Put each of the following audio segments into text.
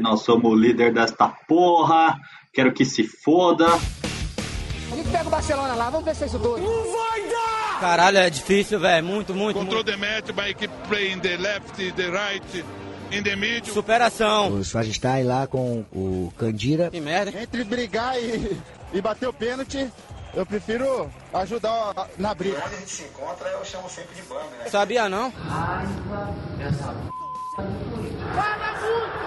Nós somos o líder desta porra. Quero que se foda. A gente pega o Barcelona lá, vamos ver se é isso tudo. Não vai dar! Caralho, é difícil, velho. Muito, muito. Control muito. the match by keep playing the left, the right, in the middle. Superação. O Schwarzenstein lá com o Candira. Que merda. Entre brigar e, e bater o pênalti, eu prefiro ajudar na briga. Onde a gente se encontra, eu chamo sempre de bang, né? Sabia não? Fala muito!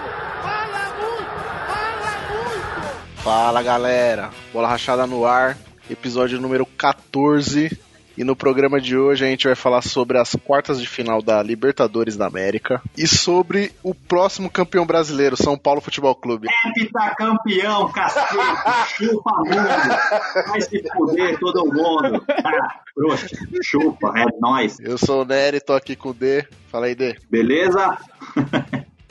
Fala muito! Fala muito! Fala galera, bola rachada no ar, episódio número 14. E no programa de hoje a gente vai falar sobre as quartas de final da Libertadores da América e sobre o próximo campeão brasileiro, São Paulo Futebol Clube. Heptacampeão, cacete. Chupa mundo. Vai se fuder todo mundo. Ah, trouxa. Chupa, é nóis. Eu sou o Nery, tô aqui com o D. Fala aí, D. Beleza?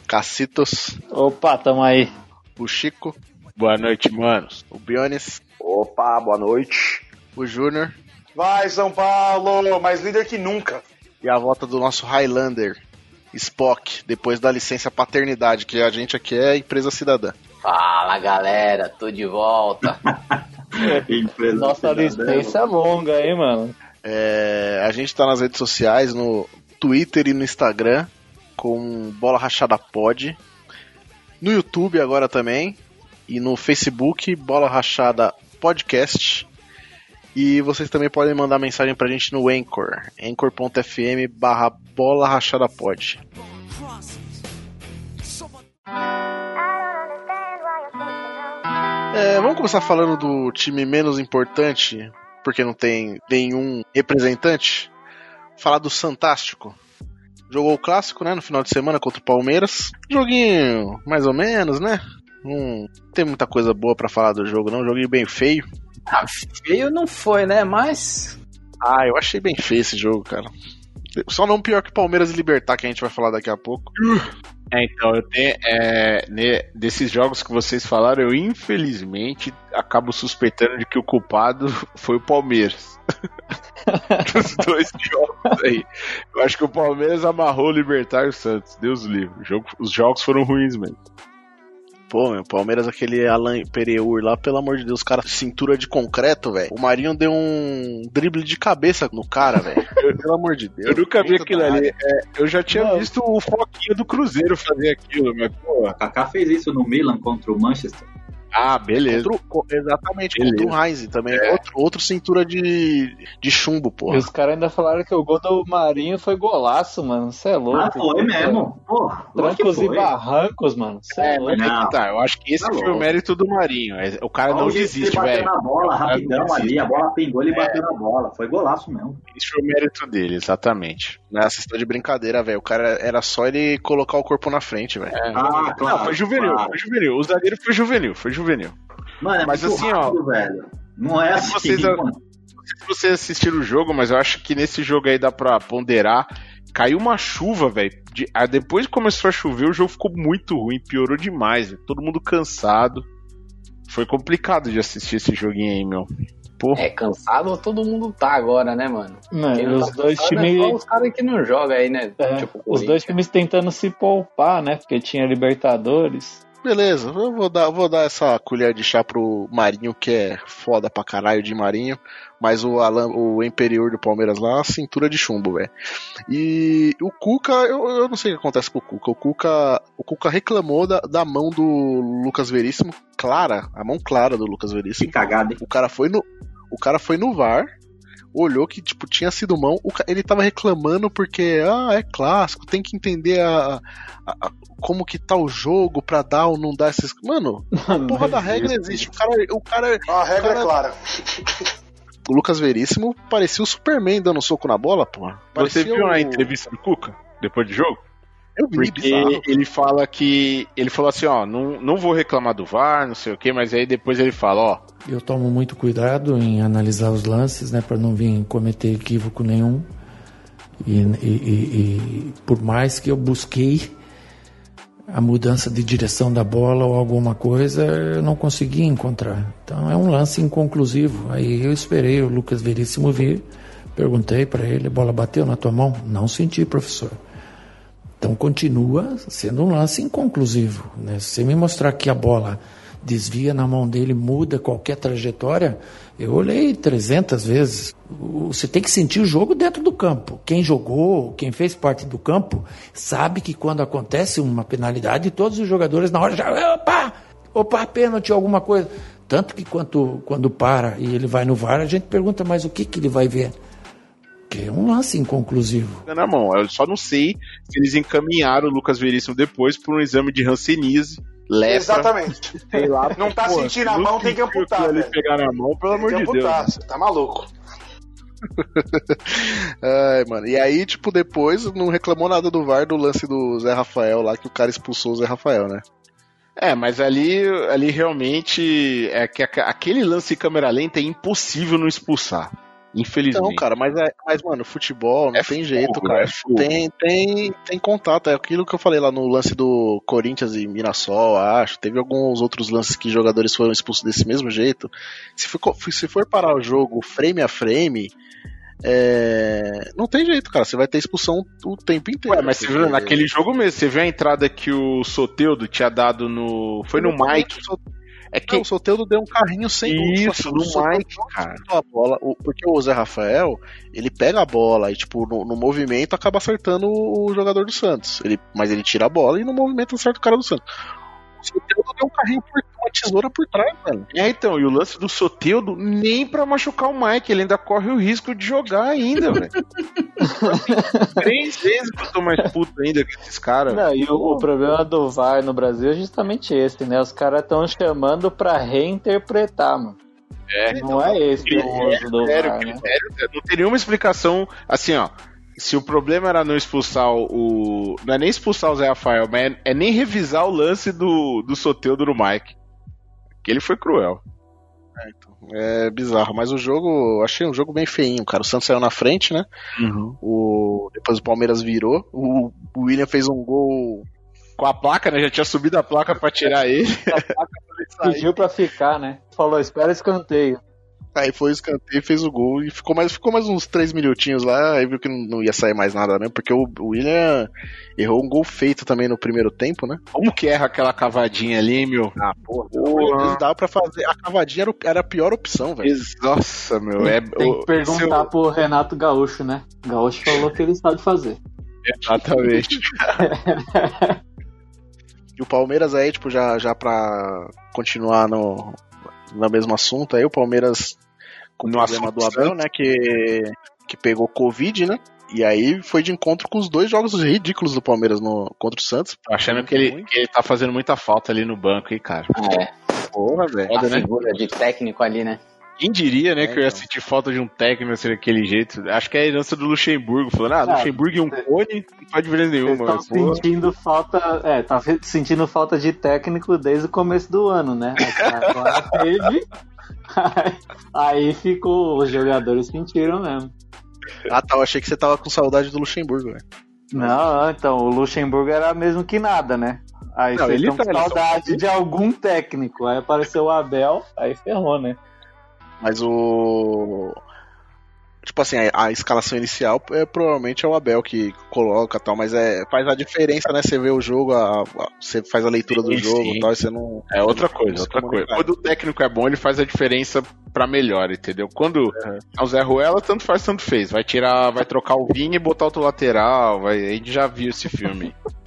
Cacitos, Opa, tamo aí. o Chico, Boa noite, manos. o Bionis, Opa, boa noite. o Júnior Vai, São Paulo! Mais líder que nunca. e a volta do nosso Highlander, Spock, depois da licença paternidade, que a gente aqui é empresa cidadã. Fala galera, tô de volta. Empresa Nossa cidadã. licença é longa, hein, mano? É, a gente tá nas redes sociais, no Twitter e no Instagram, com Bola Rachada Pod. No YouTube agora também. E no Facebook, Bola Rachada Podcast. E vocês também podem mandar mensagem pra gente no Anchor, anchor.fm barra Bola Rachada Pod. É, vamos começar falando do time menos importante, porque não tem nenhum representante. Falar do Santástico. Jogou o clássico, né, no final de semana contra o Palmeiras. Joguinho mais ou menos, né? Não tem muita coisa boa pra falar do jogo, não. Joguinho bem feio. Ah, feio não foi, né? Mas. Ah, eu achei bem feio esse jogo, cara. Só não pior que Palmeiras e Libertar, que a gente vai falar daqui a pouco. É, então, eu tenho. É, né, desses jogos que vocês falaram, eu infelizmente acabo suspeitando de que o culpado foi o Palmeiras. Dos dois jogos aí. Eu acho que o Palmeiras amarrou o Libertar e o Santos. Deus livre. O jogo- os jogos foram ruins mesmo. Pô, meu, Palmeiras, aquele Alan Pereur lá, pelo amor de Deus, cara, cintura de concreto, velho. O Marinho deu um drible de cabeça no cara, velho. Pelo amor de Deus. Eu nunca vi aquilo ali. É, eu já tinha Não. visto o Foquinha do Cruzeiro fazer aquilo, mas, pô. O Kaká fez isso no Milan contra o Manchester. Ah, beleza. Contra o- exatamente, Beleza. contra o Heinz também. É. Outro, outro cintura de, de chumbo, E porra. os caras ainda falaram que o gol do Marinho foi golaço, mano. Você é louco. Ah, foi mesmo. Porra, Trancos e barrancos, mano. Cê é, É, louco. é Não. tá. Eu acho que esse Tá foi louco. o mérito do Marinho. É, O cara Olha não desiste, ele bateu velho. na bola, rapidão desiste. ali. A bola pingou, ele É. bateu na bola. Foi golaço mesmo. Esse foi o mérito dele, exatamente. Nessa história de brincadeira, velho. O cara era só ele colocar o corpo na frente, velho. Ah, claro. não, foi juvenil, claro. foi juvenil. O zagueiro foi juvenil, foi juvenil. Mano, é Mas muito assim, ó, rápido, velho. Não é assim, vocês- mano. Não sei se vocês assistiram o jogo, mas eu acho que nesse jogo aí dá pra ponderar. Caiu uma chuva, velho. De- ah, Depois que começou a chover, o jogo ficou muito ruim, piorou demais, velho. Todo mundo cansado. Foi complicado de assistir esse joguinho aí, meu. Porra. É, cansado todo mundo tá agora, né, mano? Quem não os tá dois é times. só os caras que não jogam aí, né? É, Tipo, os dois times tentando se poupar, né? Porque tinha Libertadores. Beleza, eu vou dar, vou dar essa colher de chá pro Marinho, que é foda pra caralho de Marinho. Mas o Alan, o Imperior do Palmeiras lá, cintura de chumbo, velho. E o Cuca, eu, eu não sei o que acontece com o Cuca. O Cuca, o Cuca reclamou da, da mão do Lucas Veríssimo, clara, a mão clara do Lucas Que Veríssimo. cagada, hein? O cara foi no, o cara foi no VAR, olhou que tipo tinha sido mão, ele tava reclamando porque ah, é clássico, tem que entender a, a- a- como que tá o jogo pra dar ou não dar esses, mano, a porra da regra existe. O cara, o cara, A regra Cara- é clara. o Lucas Veríssimo parecia o Superman dando soco na bola, porra. Você Parecia viu o- a entrevista do Cuca? Depois do jogo? Eu vi, Porque bizarro. ele fala que. Ele falou assim, ó, não, não vou reclamar do VAR, não sei o que, mas aí depois ele fala, ó, Eu tomo muito cuidado em analisar os lances, né, para não vir cometer equívoco nenhum. E, e- e- e por mais que eu busquei a mudança de direção da bola ou alguma coisa, eu não consegui encontrar. Então é um lance inconclusivo. Aí eu esperei o Lucas Veríssimo vir, perguntei para ele: bola bateu na tua mão? Não senti, professor. Então continua sendo um lance inconclusivo. Né? Se você me mostrar que a bola desvia na mão dele, muda qualquer trajetória, eu olhei 300 vezes. Você tem que sentir o jogo dentro do campo. Quem jogou, quem fez parte do campo, sabe que quando acontece uma penalidade, todos os jogadores na hora já. Opa! Opa, pênalti, alguma coisa. Tanto que quando, quando para e ele vai no VAR, a gente pergunta, mas o que, que ele vai ver? Que é um lance inconclusivo. Na mão. Eu só não sei se eles encaminharam o Lucas Veríssimo depois por um exame de Hanseníase. Lepra. Exatamente. Lá, não tá pô, sentindo a mão, tem que amputar. Ele velho. pegar na mão, pelo Tem amor que de Deus. amputar, né? Você tá maluco. Ai, mano. E aí, tipo, depois não reclamou nada do VAR do lance do Zé Rafael lá, que o cara expulsou o Zé Rafael, né? É, mas ali, ali realmente é que aquele lance em câmera lenta é impossível não expulsar. Infelizmente. Não, cara, mas, é, mas mano, futebol não É tem fogo, jeito, cara. é tem, tem, tem contato. É aquilo que eu falei lá no lance do Corinthians e Mirassol, acho. Teve alguns outros lances que jogadores foram expulsos desse mesmo jeito. Se for, se for parar o jogo frame a frame, é, não tem jeito, cara. Você vai ter expulsão o tempo inteiro. Ué, mas você viu naquele jogo mesmo, você viu a entrada que o Soteudo tinha dado no. Foi no Mike. É que Não, o Soteldo deu um carrinho sem Isso, no Mike, cara. a bola, o- porque o Zé Rafael, ele pega a bola e, tipo, no, no movimento acaba acertando o jogador do Santos. Ele, mas ele tira a bola e no movimento acerta o cara do Santos. O Soteldo deu um carrinho por uma tesoura por trás, velho. É, então, e o lance do Soteudo nem pra machucar o Mike, ele ainda corre o risco de jogar ainda, velho. Três vezes que eu tô mais puto ainda que esses caras. Não, e o, o problema do VAR no Brasil é justamente esse, né? Os caras estão chamando pra reinterpretar, mano. É, Não é esse o uso do Critério, VAR, né? critério, não tem nenhuma explicação. Assim, ó. Se o problema era não expulsar o. Não é nem expulsar o Zé Rafael, mas é, é nem revisar o lance do, do Soteudo no Mike. Que ele foi cruel. É bizarro, mas o jogo, eu achei um jogo bem feinho, cara. O Santos saiu na frente, né? O, depois o Palmeiras virou. O, o William fez um gol. Com a placa, né? Já tinha subido a placa pra tirar ele. Pediu pra ficar, né? Falou, espera escanteio. Aí foi o escanteio, fez o gol e ficou mais, ficou mais uns 3 minutinhos lá, aí viu que não, ia sair mais nada mesmo, porque o, William errou um gol feito também no primeiro tempo, né? Como que erra aquela cavadinha ali, meu? Ah, porra. Dava pra fazer. A cavadinha era, a pior opção, velho. Nossa, meu. É, Tem que perguntar pro Renato Gaúcho, né? Gaúcho falou que ele sabe fazer. Exatamente. E o Palmeiras aí, tipo, já, já pra continuar no, no mesmo assunto aí, o Palmeiras com o problema do Abel, né, que, que pegou Covid, né? E aí foi de encontro com os dois jogos ridículos do Palmeiras no, contra o Santos. Achando que ele, que ele tá fazendo muita falta ali no banco, hein, cara. É, Porra, velho. a né? figura de técnico ali, né? Quem diria, né, É, que eu ia então. sentir falta de um técnico assim daquele jeito? Acho que é a herança do Luxemburgo, falando, ah, Ah, Luxemburgo e um cone não faz diferença nenhuma. porra. sentindo falta. É, tá sentindo falta de técnico desde o começo do ano, né? Agora teve. Aí, aí ficou. Os jogadores sentiram mesmo. Ah, tá, eu achei que você tava com saudade do Luxemburgo, velho. Não, então, o Luxemburgo era mesmo que nada, né? Aí Não, vocês ele estão com tá- só saudade de algum técnico. Aí apareceu o Abel, aí ferrou, né? Mas o. Tipo assim, a, a escalação inicial é, provavelmente é o Abel que coloca e tal, mas é, faz a diferença, né? Você vê o jogo, a- a- você faz a leitura do Sim, jogo sim. e tal, e você não. É outra não coisa, outra coisa. Quando o técnico é bom, ele faz a diferença pra melhor, entendeu? Quando é o Zé Ruela, tanto faz, tanto fez. Vai tirar, vai trocar o Vini e botar outro lateral. Vai, a gente já viu esse filme.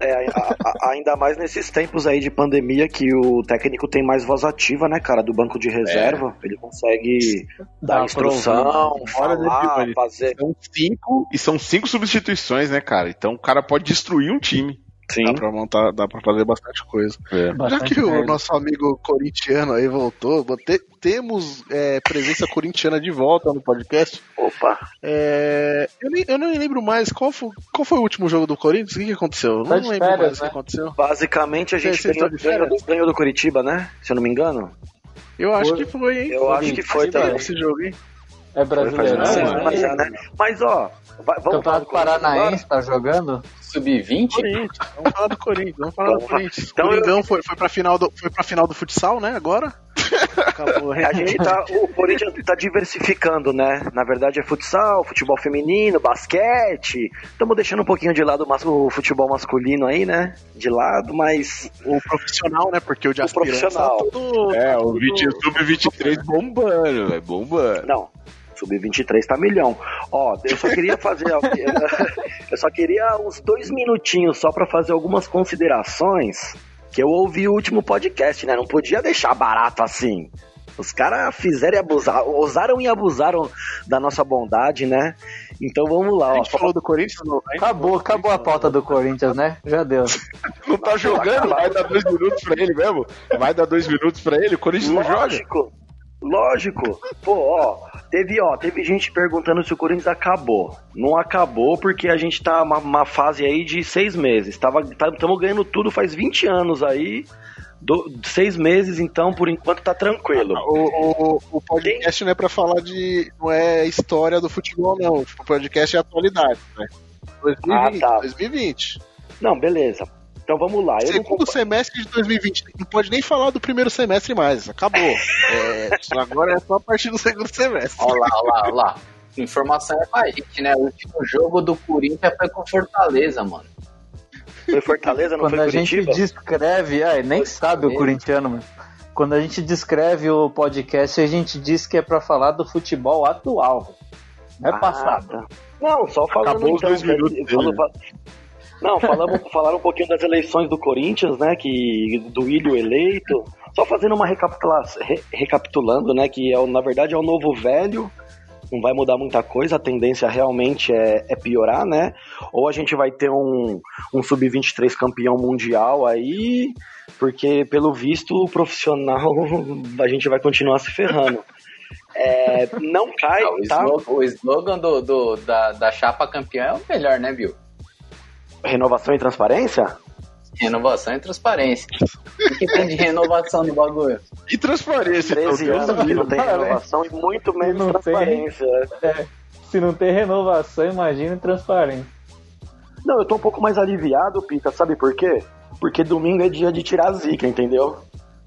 É, a- a- ainda mais nesses tempos aí de pandemia que o técnico tem mais voz ativa, né, cara, do banco de reserva. Ele consegue Dá dar instrução, falar, mano. fazer. São cinco, e são cinco substituições, né, cara? Então o cara pode destruir um time. Sim. Dá pra montar, dá pra fazer bastante coisa. Já Bastante que o nosso amigo corintiano aí voltou, te- temos é, presença corintiana de volta no podcast. Opa. É, eu, nem, eu não me lembro mais qual foi, qual foi o último jogo do Corinthians, o que, que aconteceu? Eu Tá não lembro férias, mais o que né? aconteceu. Basicamente a gente Vocês ganhou, de férias? ganhou, ganhou do Curitiba, né? Se eu não me engano. Eu acho Foi. que foi, hein? Eu acho que foi também. esse jogo, hein? É semana né? já, né? Mas ó, vai- vamos Campeonato do? Paranaense tá jogando? Sub-20? Corinthians, vamos falar do Corinthians, vamos falar do Corinthians. Então, Coringão foi, foi, pra final do, foi pra final do futsal, né, agora? Acabou. A gente tá. O Corinthians tá diversificando, né? Na verdade é futsal, futebol feminino, basquete. Estamos deixando um pouquinho de lado o o futebol masculino aí, né? De lado, mas. O profissional, né? Porque o de O aspirante profissional. tá tudo- É, o 20 sub-23 bombando, velho, bombando. Não. Sub-23 tá milhão. Ó, eu só queria fazer. eu só queria uns dois minutinhos só pra fazer algumas considerações. Que eu ouvi o último podcast, né? Não podia deixar barato assim. Os caras fizeram e abusaram, ousaram e abusaram da nossa bondade, né? Então vamos lá, A ó. gente falou do Corinthians? Não, Acabou, acabou a pauta do Corinthians, né? Já deu. Não tá jogando, vai dar dois minutos pra ele mesmo? Vai dar dois minutos pra ele? O Corinthians não joga? Lógico. Pô, ó, teve, ó, teve gente perguntando se o Corinthians acabou. Não acabou porque a gente tá numa uma fase aí de seis meses. Estamos ganhando tudo faz 20 anos aí. Do, seis meses, então, por enquanto tá tranquilo. O, o, o podcast não é pra falar de. Não é história do futebol, não. O podcast é atualidade, né? 2020. Ah, tá. 2020. Não, beleza. Então vamos lá. Eu não Segundo semestre de 2020. Não pode nem falar do primeiro semestre mais. Acabou. É, agora é só a partir do segundo semestre. Olha lá, olha lá, olha lá. Informação é pra gente, né? O último jogo do Corinthians foi com Fortaleza, mano. Foi Fortaleza, não Quando foi a gente Curitiba? descreve, ai, nem sabe o corintiano, mano. Quando a gente descreve o podcast, a gente diz que é pra falar do futebol atual. Não é Ah, passado. tá. Não, só falando Acabou os então. dois minutos falo- dele. Não, falamos, falaram um pouquinho das eleições do Corinthians, né? Que do Ilho eleito. Só fazendo uma recapitula re- recapitulando, né? Que é, o- na verdade é o novo velho. Não vai mudar muita coisa, a tendência realmente é, é piorar, né? Ou a gente vai ter um, um sub-23 campeão mundial aí, porque pelo visto o profissional a gente vai continuar se ferrando. É, não cai, Ah, o, tá? slogan, o slogan do, do- da, da chapa campeã é o melhor, né, Bill? Renovação e transparência? Renovação e transparência. O que, tem de renovação no bagulho? E transparência, 13 então, anos que não tem Cara, renovação e muito menos não tem. transparência. É, se não tem renovação, imagina transparência. Não, eu tô um pouco mais aliviado, Pita, sabe por quê? Porque domingo é dia de tirar a zica, entendeu?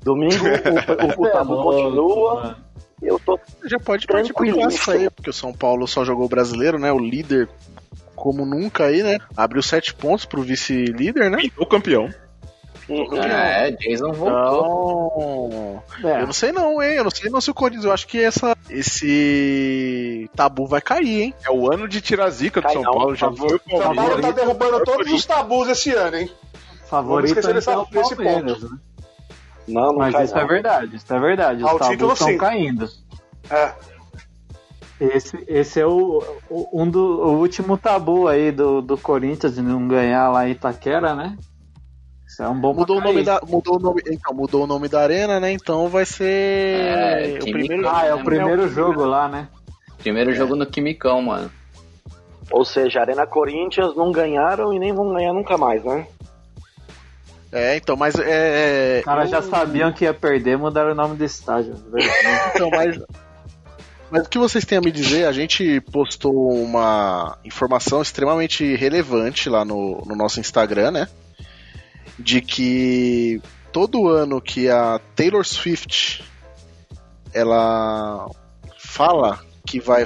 Domingo o, o, o tabu continua. Eu tô Já pode partir pro clássico aí, porque o São Paulo só jogou o brasileiro, né? O líder, como nunca aí, né? Abriu sete pontos pro vice-líder, né? O campeão. É, Jason voltou. Então, É. eu não sei não, hein? Eu não sei não se o Corinthians, eu acho que essa, esse tabu vai cair, hein? É o ano de tirar a zica do Cai São não, Paulo. Já foi o São Paulo tá derrubando todos os tabus esse ano, hein? Favorito esquecer dessa- então, desse Palmeiras, né? Não, não Mas cai isso não. é verdade, isso é verdade. Os Ao tabus estão sim. caindo. É. Esse, esse é o, o- um do, o último tabu aí do, do Corinthians de não ganhar lá em Itaquera, né? Isso é um bom Mudou o nome da, mudou o nome, então, mudou o nome da arena, né? Então vai ser É, o primeiro Ah, é o É, primeiro jogo lá, né? Primeiro jogo no Quimicão, mano. Ou seja, Arena Corinthians não ganharam e nem vão ganhar nunca mais, né? É, então, mas é, Os caras já sabiam que ia perder, mudaram o nome do estádio. Então, mas, mas o que vocês têm a me dizer? A gente postou uma informação extremamente relevante lá no, no nosso Instagram, né? De que todo ano que a Taylor Swift ela fala que vai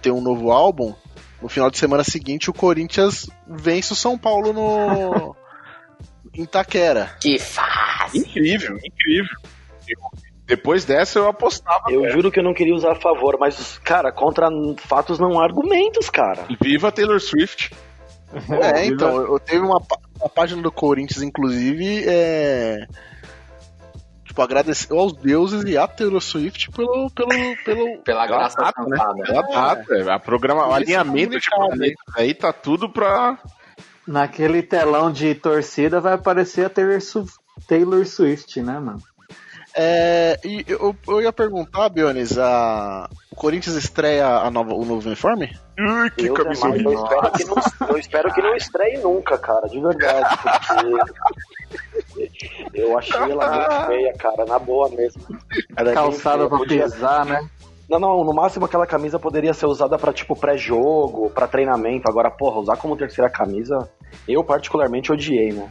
ter um novo álbum, no final de semana seguinte o Corinthians vence o São Paulo no em Taquera. Que fácil! Incrível, incrível. Eu- depois dessa eu apostava. Eu velho. juro que eu não queria usar a favor, mas, cara, contra fatos não há argumentos, cara. Viva Taylor Swift. É, então, eu teve uma, uma página do Corinthians, inclusive, é. Tipo, agradeceu aos deuses e a Taylor Swift pelo. pelo, pelo Pela graça data, né? Pela data, é, a programa, o Esse alinhamento de planetas aí tá tudo pra. Naquele telão de torcida vai aparecer a Taylor Swift, né, mano? É, e eu, eu ia perguntar, Bionis, a, o Corinthians estreia a nova, o novo uniforme? Ui, que Deus camisa eu, espero que não, eu espero que não estreie nunca, cara, de verdade, porque eu achei ela muito feia, cara, na boa mesmo. Ela é Calçada pra podia- pisar, né? Não, não, no máximo aquela camisa poderia ser usada pra, tipo, pré-jogo, pra treinamento. Agora, porra, usar como terceira camisa, eu particularmente odiei, né?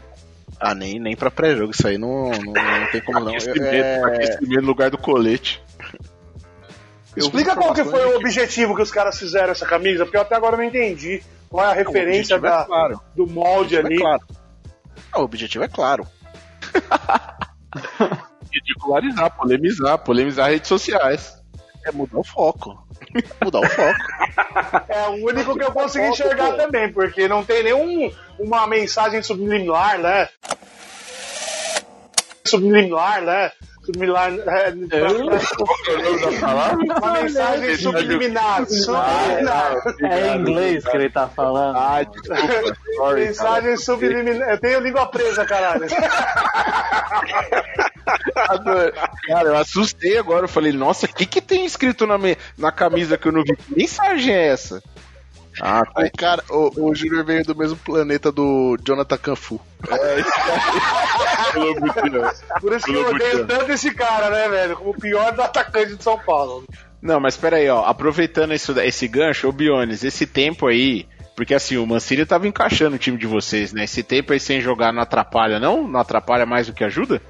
Ah, nem, nem pra pré-jogo, isso aí não, não, não tem como não. Aquecimento, É, aquecimento no lugar do colete. Explica qual que foi o objetivo que os caras fizeram essa camisa, porque eu até agora não entendi qual é a referência é da, claro. do molde O objetivo ali. é claro. Não, o objetivo é claro. Ridicularizar, polemizar, polemizar redes sociais. É mudar o foco. Mudar o foco. É o único que eu consegui enxergar também, porque não tem nenhum uma mensagem subliminar, né? Subliminar, né? Subliminar. É, uma mensagem subliminar. Subliminar. É em inglês que ele tá falando. Ah, desculpa. Sorry, Mensagem subliminar. Eu tenho língua presa, caralho. Cara, eu assustei agora. Eu falei, nossa, o que, que tem escrito na, me- na camisa que eu não vi? Que mensagem é essa? Ah, tá. O cara, o, o Júnior veio do mesmo planeta do Jonathan Canfu. Por isso que eu odeio tanto esse cara, né, velho? Como o pior do atacante de São Paulo. Não, mas peraí, ó. Aproveitando isso, esse gancho, ô Biones, esse tempo aí. Porque assim, o Mancini tava encaixando o time de vocês, né? Esse tempo aí sem jogar não atrapalha, não? Não atrapalha mais do que ajuda?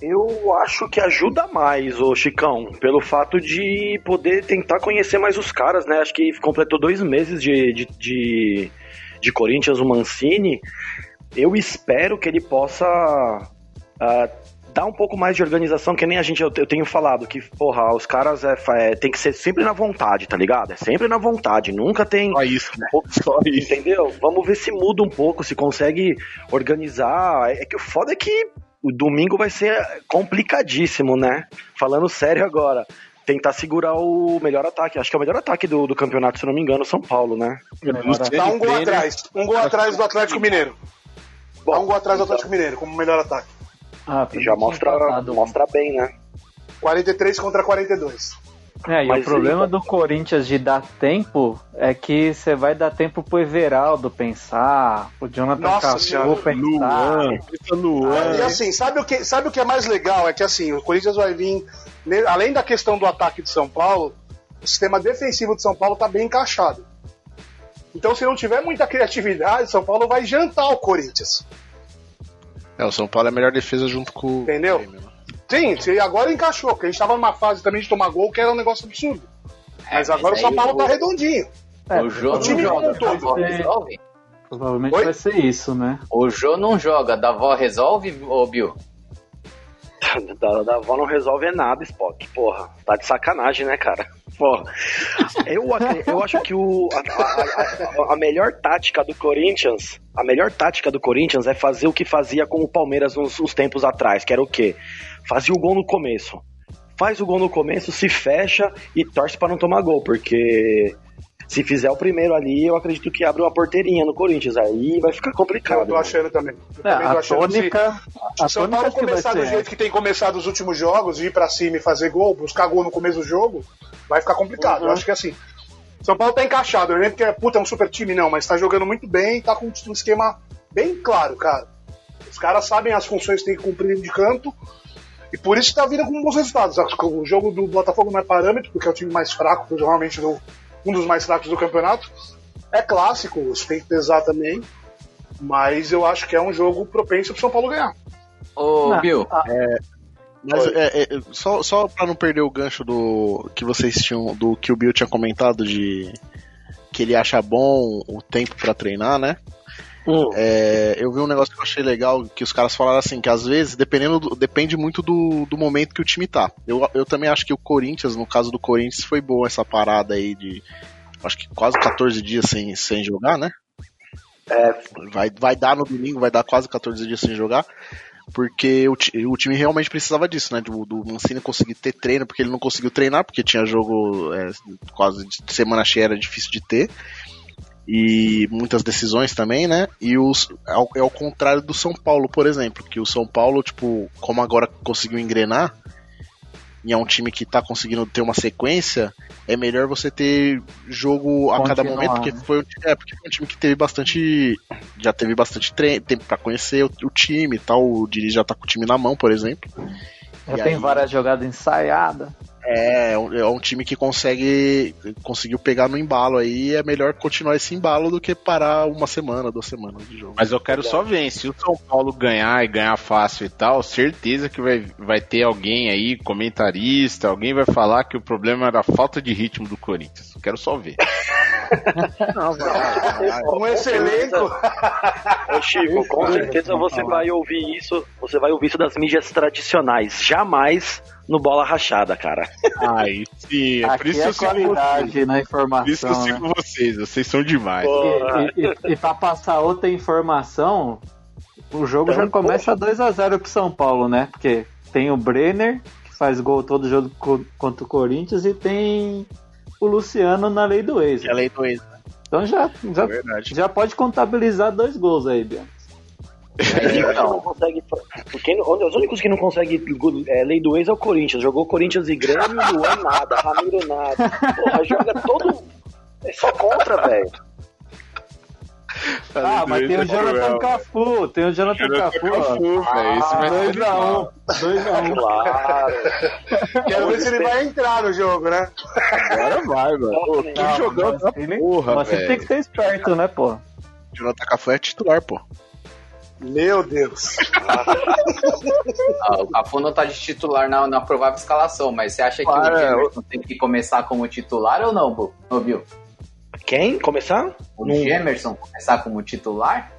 Eu acho que ajuda mais, ô Chicão, pelo fato de poder tentar conhecer mais os caras, né? Acho que completou dois meses de, de, de, de Corinthians, o Mancini. Eu espero que ele possa ah, dar um pouco mais de organização, que nem a gente, eu, eu tenho falado, que, porra, os caras é, é, tem que ser sempre na vontade, tá ligado? É sempre na vontade, nunca tem. Só isso, né? Só isso. Entendeu? Vamos ver se muda um pouco, se consegue organizar. É que o foda é que o domingo vai ser complicadíssimo, né? Falando sério agora. Tentar segurar o melhor ataque. Acho que é o melhor ataque do, do campeonato, se eu não me engano, São Paulo, né? Tá um gol atrás. Um gol atrás do Atlético Mineiro. Tá um gol atrás do Atlético Mineiro, como melhor ataque. Ah, Já mostra, mostra bem, né? 43 contra 42. É, e Mas o problema ele- do Corinthians de dar tempo é que você vai dar tempo pro Everaldo pensar, pro Jonathan Nossa Cafu Senhora. pensar. E assim, sabe o, que, sabe o que é mais legal? É que assim, o Corinthians vai vir, além da questão do ataque de São Paulo, o sistema defensivo de São Paulo tá bem encaixado. Então, se não tiver muita criatividade, São Paulo vai jantar o Corinthians. É, o São Paulo é a melhor defesa junto com Entendeu? Sim, se agora encaixou, porque a gente tava numa fase também de tomar gol que era um negócio absurdo. Mas agora o mas São aí Paulo o- tá redondinho. É, o Jô o não time joga, um da todo. avó resolve? Provavelmente Oi? vai ser isso, né? O Jô não joga, da avó resolve, ô Bill? Da, da avó não resolve nada, Spock. Porra, tá de sacanagem, né, cara? Porra. Eu, eu acho que o, a, a- a- melhor tática do Corinthians, a melhor tática do Corinthians é fazer o que fazia com o Palmeiras uns, uns tempos atrás, que era o quê? Fazia o gol no começo. Faz o gol no começo, se fecha e torce pra não tomar gol, porque se fizer o primeiro ali, eu acredito que abre uma porteirinha no Corinthians. Aí vai ficar complicado. Eu tô achando também. Eu É, também tô a achando se- tônica, a Se São tônica Paulo começar do jeito que tem começado os últimos jogos, ir pra cima e fazer gol, buscar gol no começo do jogo, vai ficar complicado. Uhum. Eu acho que assim, São Paulo tá encaixado. Eu lembro que é, puta, é um super time, não, mas tá jogando muito bem, tá com um esquema bem claro, cara. Os caras sabem as funções que tem que cumprir de campo, e por isso tá vindo com bons resultados. O jogo do Botafogo não é parâmetro, porque é o time mais fraco, provavelmente do- um dos mais fracos do campeonato. É clássico, isso tem que pesar também. Mas eu acho que é um jogo propenso pro São Paulo ganhar. Ô, Não, Bill, a- Mas é, é, só, só pra não perder o gancho do que vocês tinham, do que o Bill tinha comentado de que ele acha bom o tempo pra treinar, né? Hum. É, eu vi um negócio que eu achei legal, que os caras falaram assim, que às vezes, dependendo do- depende muito do, do momento que o time tá. Eu, eu também acho que o Corinthians, no caso do Corinthians, foi boa essa parada aí de acho que quase 14 dias sem, sem jogar, né? É, Vai, vai dar no domingo, vai dar quase 14 dias sem jogar. Porque o, o time realmente precisava disso, né? Do, do Mancini conseguir ter treino, porque ele não conseguiu treinar, porque tinha jogo é, quase de semana cheia, era difícil de ter. E muitas decisões também, né? E os, é, ao, é ao contrário do São Paulo, por exemplo, que o São Paulo, tipo, como agora conseguiu engrenar, e é um time que tá conseguindo ter uma sequência, é melhor você ter jogo a cada Continuar, momento, porque né? foi, é, porque foi um time que teve bastante. Já teve bastante tempo pra conhecer o, o time e tal. O Diniz já tá com o time na mão, por exemplo. Já E tem aí- várias jogadas ensaiadas. É, É, é um, time que consegue conseguiu pegar no embalo aí. É melhor continuar esse embalo do que parar uma semana, duas semanas de jogo. Mas eu quero só ver, hein? se o São Paulo ganhar e ganhar fácil e tal, certeza que vai, vai ter alguém aí, comentarista, alguém vai falar que o problema era a falta de ritmo do Corinthians. Eu quero só ver. Não, Um excelente. Ô Chico, com certeza você vai ouvir isso, você vai ouvir isso das mídias tradicionais, jamais no bola rachada, cara. Ai, sim, é por Aqui isso é eu qualidade vocês. na informação. Por isso que eu né? sigo vocês, vocês são demais. E, e, e pra passar outra informação, o jogo já começa 2x0 pro São Paulo, né? Porque tem o Brenner, que faz gol todo jogo co- contra o Corinthians, e tem o Luciano na lei do ex. É a lei do ex. Então já, já, Verdade. já pode contabilizar dois gols aí, Bianca. Quem não consegue, quem, onde- os únicos que não conseguem é, lei do ex é o Corinthians. Jogou Corinthians e Grêmio, Luan nada, Ramiro nada. Porra, joga todo. É só contra, velho. Ah, mas tem o é Jonathan. Cafu, tem o Jonathan Jonathan Cafu. Cafu, velho, esse vai ser 2x1, 2x1. Claro. Quero ver se ele vai entrar no jogo, né? Agora vai, mano. Pô, que Não, jogão da porra, Mas você tem que ser esperto, né, pô? Jonathan Cafu é titular, pô. Meu Deus. Ah, o Cafu não tá de titular na, na provável escalação, mas você acha que Para, o Gemerson tem que começar como titular ou não? Não viu? Quem? Começar? O Gemerson começar como titular?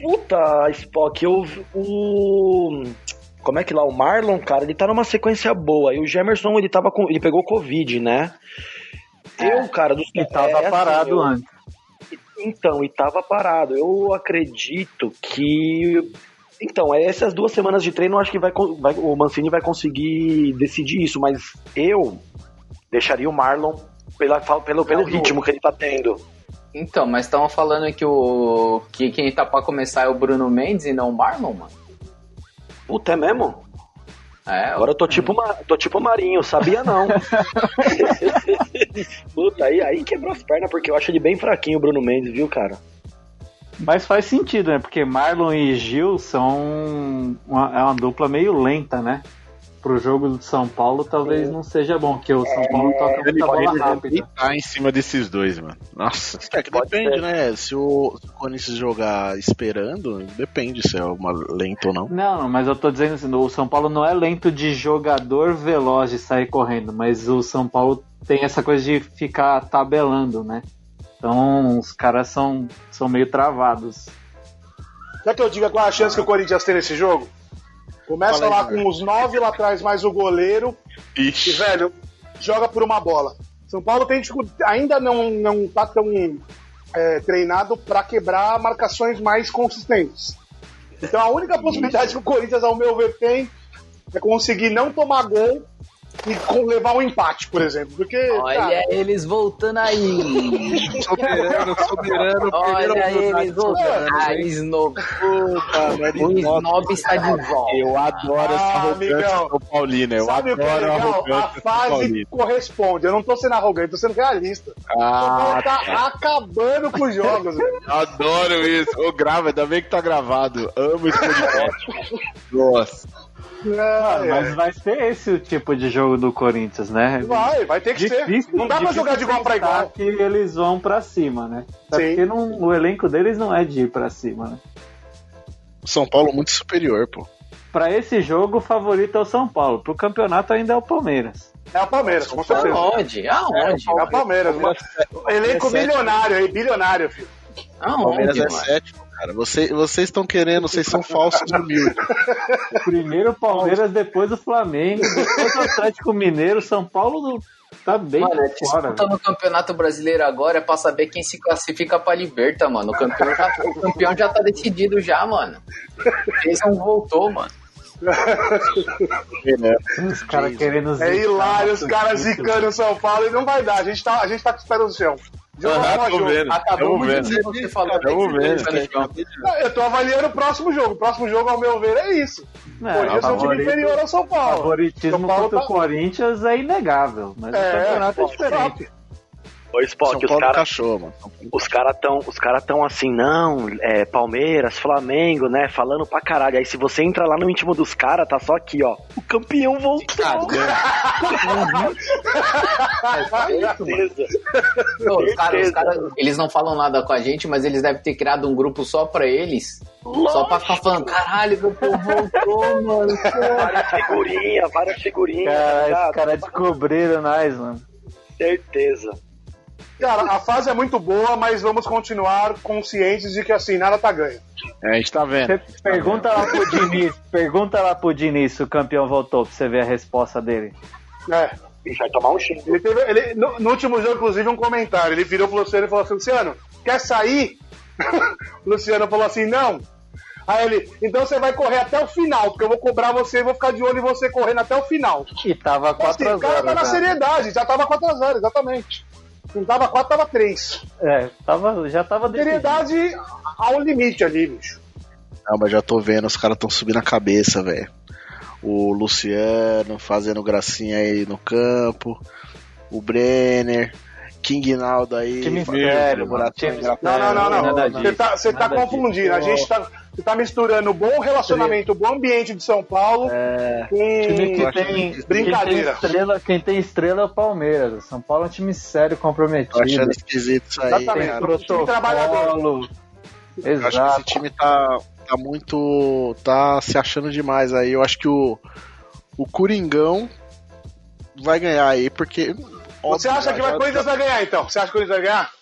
Puta, Spock, eu. O. Como é que lá? O Marlon, cara, ele tá numa sequência boa. E o Gemerson, ele tava com. Ele pegou Covid, né? Eu, cara, dos E tava é, assim, parado eu- antes. Então, e tava parado. Eu acredito que. Então, é essas duas semanas de treino, eu acho que vai, vai- o Mancini vai conseguir decidir isso, mas eu deixaria o Marlon pela, pelo, pelo ritmo que ele tá tendo. Então, mas estavam falando que o que quem tá pra começar é o Bruno Mendes e não o Marlon, mano. Puta, é mesmo? É, Agora eu tô tipo, ma- tô tipo Marinho, sabia não. Puta, aí, aí quebrou as pernas, porque eu acho ele bem fraquinho, o Bruno Mendes, viu, cara? Mas faz sentido, né? Porque Marlon e Gil são uma, é uma dupla meio lenta, né? Pro jogo do São Paulo talvez não seja bom, porque o São Paulo toca Ele muita bola rápida. deitar em cima desses dois, mano. Nossa. É que depende, né? Se o, se o Corinthians jogar esperando, depende se é uma lenta ou não. Não, não, mas eu tô dizendo assim, o São Paulo não é lento de jogador veloz de sair correndo, mas o São Paulo tem essa coisa de ficar tabelando, né? Então os caras são, são meio travados. Quer que eu diga qual é a chance que o Corinthians tem nesse jogo? Começa Fala aí, lá Zé. com os nove lá atrás, mais o goleiro. E, velho, joga por uma bola. São Paulo tem dificuldade, ainda não, não tá tão é, treinado para quebrar marcações mais consistentes. Então a única possibilidade que o Corinthians, ao meu ver, tem é conseguir não tomar gol e com- levar um empate, por exemplo. Porque, Olha cara, eles voltando aí. Soberano, soberano, Olha eles voltando. Ah, Snob. O Snob está de volta. Eu adoro essa Ah, arrogância amigão. São Paulina. Eu sabe o que é adoro a legal? A arrogância fase corresponde. Eu não tô sendo arrogante, tô sendo realista. Ah, Paulo tá acabando com os jogos, velho. adoro isso. Ô, grava, ainda bem que tá gravado. Amo esse podcast. Nossa. Ah, É, mas é. vai ser esse o tipo de jogo do Corinthians, né? Vai, vai ter que Difícil- ser. Não dá pra jogar de igual pra igual. que eles vão pra cima, né? Até Sim. porque não- o elenco deles não é de ir pra cima, né? São Paulo muito superior, pô. Pra esse jogo, o favorito é o São Paulo. Pro campeonato ainda é o Palmeiras. É o Palmeiras, com certeza. Aonde? Aonde? É o Palmeiras, mano. Elenco é sétimo. milionário aí, bilionário, filho. Palmeiras Aonde, é mano? sétimo, cara. Você- vocês estão querendo, vocês são falsos humildes. Primeiro o Palmeiras, depois o Flamengo, depois o Atlético Mineiro, São Paulo tá bem Mano, a por fora. disputa no Campeonato Brasileiro agora é pra saber quem se classifica pra Liberta, mano. O campeão já, o campeão já tá decidido já, mano. Eles não voltou, mano. Os caras querendo É zicar hilário, os caras zicando o São Paulo e não vai dar. A gente tá, a gente tá com os pés no chão. Aham, tô jogo. vendo. Acabou vendo. que você vendo. Não, Eu tô avaliando o próximo jogo. O próximo jogo, ao meu ver, é isso. Não, O Corinthians é um time inferior ao São Paulo. favoritismo São Paulo contra tá- o Corinthians é inegável, mas o É, campeonato é diferente. Ô, Spock, São os Paulo caras cachorro, mano. os cara tão, os cara tão assim, não, é, Palmeiras, Flamengo, né, falando pra caralho. Aí se você entra lá no íntimo dos caras, tá só aqui, ó, o campeão voltou. Certeza. Pô, os caras, caras, eles não falam nada com a gente, mas eles devem ter criado um grupo só pra eles. Só pra ficar falando, caralho, meu povo voltou, mano. Várias figurinhas, várias figurinhas. Cara, tá os caras descobriram nós, mano. Certeza. Cara, a fase é muito boa, mas vamos continuar conscientes de que assim, nada tá ganho. É, a gente tá vendo. Você pergunta lá pro Diniz, pergunta lá pro Diniz se o campeão voltou pra você ver a resposta dele. É. Bicho, vai tomar um xingo. Ele teve, ele, no, no último jogo, inclusive, um comentário. Ele virou pro Luciano e falou assim: Luciano, quer sair? o Luciano falou assim: não. Aí ele, então você vai correr até o final, porque eu vou cobrar você e vou ficar de olho em você correndo até o final. E tava Assim, 4 o cara tá na seriedade, já tava 4x0, exatamente. Não tava 4, tava 3. É, tava, já tava decidido. Seriedade ao limite ali, bicho. Não, mas já tô vendo, os caras tão subindo a cabeça, velho. O Luciano fazendo gracinha aí no campo. O Brenner. King Naldo aí. Time engraçada. Não, não, não, não. Você tá, você tá confundindo. disso. A gente tá, você tá misturando o bom relacionamento, o bom ambiente de São Paulo É, com time que tem, que- brincadeira. Quem tem, estrela, quem tem estrela é o Palmeiras. São Paulo é um time sério, Tô comprometido. achando esquisito isso aí. Exatamente. cara. Pro time trabalhador. Protocolo. Eu acho que esse Exato. time tá, tá muito. tá se achando demais aí. Eu acho que o, o Coringão vai ganhar aí, porque. Você acha que vai, Corinthians vai ganhar, então? Você acha que o Corinthians vai ganhar?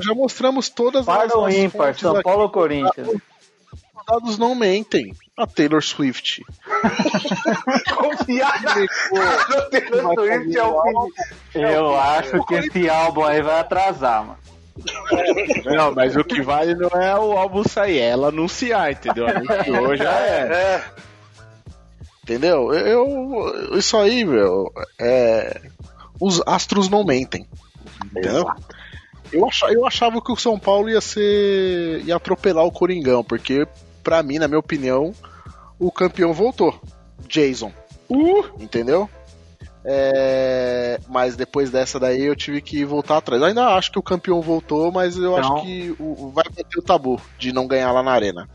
Já mostramos todas Par as as ímpar, São aqui. Paulo ou Corinthians? Os dados não mentem. A Taylor Swift. Confiar no Taylor Swift é o fim. Eu acho que esse álbum aí vai atrasar, mano. Não, mas o que vale não é o álbum sair, é ela anunciar, entendeu? Anunciou, já é. É, Entendeu? Eu, isso aí, meu, é. Os astros não mentem. Entendeu? Eu achava, eu achava que o São Paulo ia ser. ia atropelar o Coringão, porque, pra mim, na minha opinião, o campeão voltou. Jason. Uh! Entendeu? É, mas depois dessa daí eu tive que voltar atrás. Eu ainda acho que o campeão voltou, mas eu Então- acho que o, o- vai bater o tabu de não ganhar lá na arena.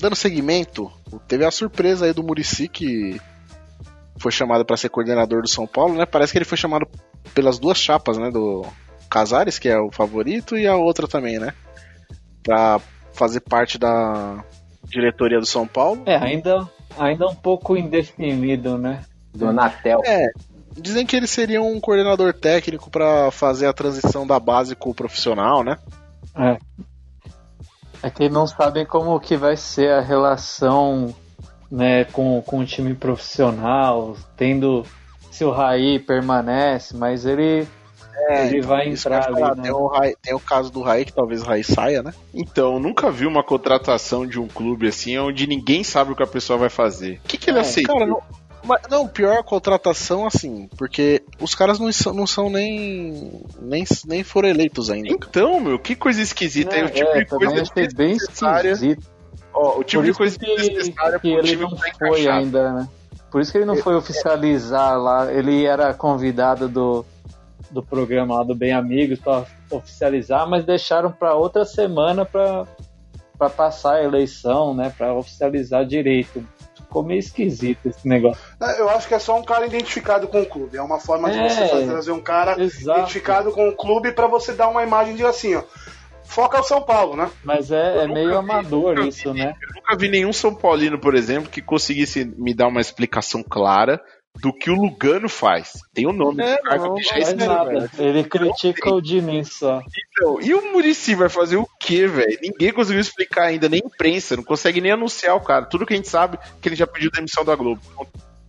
Dando seguimento, teve a surpresa aí do Murici que foi chamado para ser coordenador do São Paulo, né? Parece que ele foi chamado pelas duas chapas, né? Do Casares, que é o favorito, e a outra também, né? Pra fazer parte da diretoria do São Paulo. É, ainda, ainda um pouco indefinido, né? Donatel. É, dizem que ele seria um coordenador técnico para fazer a transição da base com o profissional, né? É. É que não sabem como que vai ser a relação né, com, com o time profissional, tendo se o Raí permanece, mas ele, ele vai Isso que eu ia entrar falar, ali, né? tem, o Rai- tem o caso do Raí, que talvez o Raí saia, né? Então, nunca vi uma contratação de um clube assim onde ninguém sabe o que a pessoa vai fazer. O que, que ele É, aceitou? Cara, não, mas, não, pior a contratação, assim, porque os caras não são, não são nem, nem. nem foram eleitos ainda. Então, meu, que coisa esquisita. É, o tipo é, de coisa bem desnecessária. Ó, o tipo de coisa que, que ele não foi encaixado. ainda, né? Por isso que ele não foi oficializar lá. Ele era convidado do, do programa lá do Bem Amigos para oficializar, mas deixaram para outra semana para passar a eleição, né? Para oficializar direito. Ficou meio esquisito esse negócio. É, Eu acho que é só um cara identificado com o clube. É uma forma de É, você fazer, trazer um cara exato. identificado com o clube pra você dar uma imagem de assim, ó. Foca o São Paulo, né? Mas é, é meio vi, amador nunca isso, vi. né? Eu nunca vi nenhum São Paulino, por exemplo, que conseguisse me dar uma explicação clara do que o Lugano faz. Tem o nome É, do cara não, que já faz nada. velho. Ele critica o Diniz só. Então, e o Murici vai fazer o quê, velho? Ninguém conseguiu explicar ainda, nem imprensa, não consegue nem anunciar o cara. Tudo que a gente sabe é que ele já pediu demissão da Globo.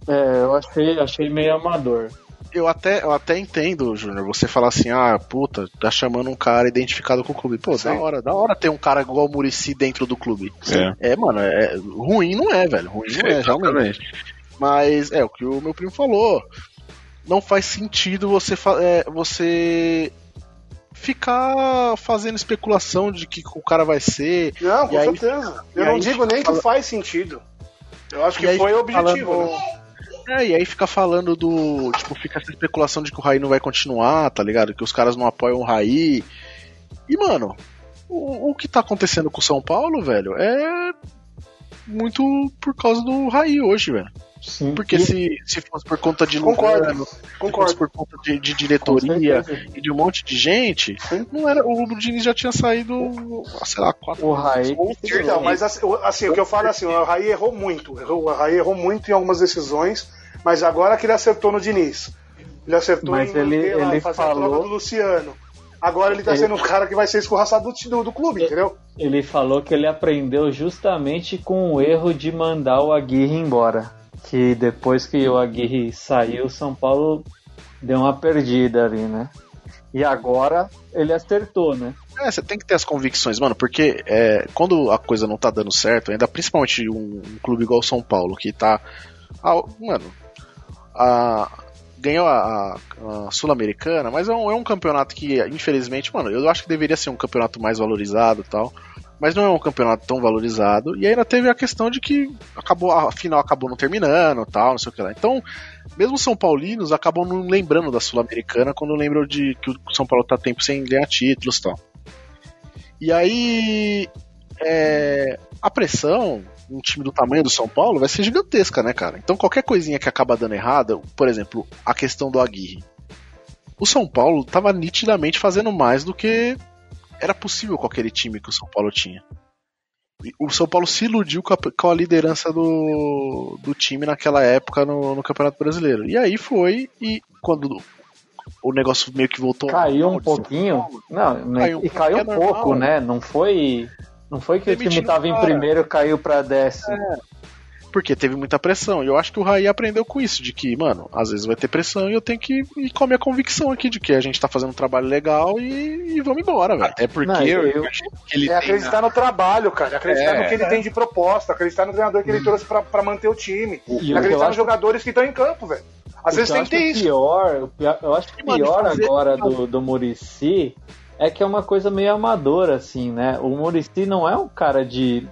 É, eu achei, achei meio amador. Eu até, eu até entendo, Júnior, você falar assim, ah, puta, tá chamando um cara identificado com o clube. Pô, da Sim. hora, da hora ter um cara igual o Murici dentro do clube. É, mano, é, ruim não é, velho. Ruim não é, realmente. Mas é o que o meu primo falou. Não faz sentido você, é, você ficar fazendo especulação de que o cara vai ser. Não, com aí- certeza. Eu não digo nem que fala- faz sentido. Eu acho que aí foi o objetivo. falando- né? É, e aí fica falando do. Tipo, fica essa especulação de que o Raí não vai continuar, tá ligado? Que os caras não apoiam o Raí. E, mano, o, o que tá acontecendo com o São Paulo, velho, é muito por causa do Raí hoje, velho. Sim. Porque se, se fosse por conta de Concordo, se concordo. fosse por conta de, de diretoria e de um monte de gente, não era, o Diniz já tinha saído, sei lá, quatro O Raí. Então, mas assim, o- assim, o que eu falo é assim, o Raí errou muito. Errou, o Raí errou muito em algumas decisões, mas agora que ele acertou no Diniz. Ele acertou Mas em ele- lá, ele fazer a troca falou- do Luciano. Agora ele tá Ele- sendo um cara que vai ser escorraçado do, do, do clube, entendeu? Ele falou que ele aprendeu justamente com o erro de mandar o Aguirre embora. Que depois que o Aguirre saiu, o São Paulo deu uma perdida ali, né? E agora ele acertou, né? É, você tem que ter as convicções, mano, porque é, quando a coisa não tá dando certo, ainda principalmente um, um clube igual o São Paulo, que tá. mano, a- ganhou a, a- a Sul-Americana, mas é um, é um campeonato que, infelizmente, mano, eu acho que deveria ser um campeonato mais valorizado e tal. Mas não é um campeonato tão valorizado. E ainda teve a questão de que acabou, a final acabou não terminando tal, não sei o que lá. Então, mesmo os São Paulinos acabam não lembrando da Sul-Americana quando lembram de que o São Paulo tá tempo sem ganhar títulos tal. E aí. é, a pressão, um time do tamanho do São Paulo, vai ser gigantesca, né, cara? Então qualquer coisinha que acaba dando errada, por exemplo, a questão do Aguirre. O São Paulo tava nitidamente fazendo mais do que era possível com aquele time que o São Paulo tinha. E O São Paulo se iludiu com a, com a liderança do, do time naquela época no, no Campeonato Brasileiro. E aí foi, e quando o negócio meio que voltou. Caiu um pouquinho. Não, né, Caiu um e caiu um é pouco, normal. né? Não foi. Não foi que o time Demitiram tava o em primeiro caiu pra décimo. Porque teve muita pressão. E eu acho que o Raí aprendeu com isso, de que, mano, às vezes vai ter pressão e eu tenho que ir com a minha convicção aqui de que a gente tá fazendo um trabalho legal e, e vamos embora, velho. Até porque Não, eu, eu- que ele É tem acreditar no trabalho, cara. Acreditar É, no que ele é. tem de proposta, acreditar no treinador que ele trouxe pra, pra manter o time. E o que acreditar nos acho- jogadores que estão em campo, velho. Às O vezes que eu tem que acho ter isso. Pior, o pior- eu acho que Mano, pior fazer- agora do, do Murici é que é uma coisa meio amadora, assim, né? O Murici não é um cara de.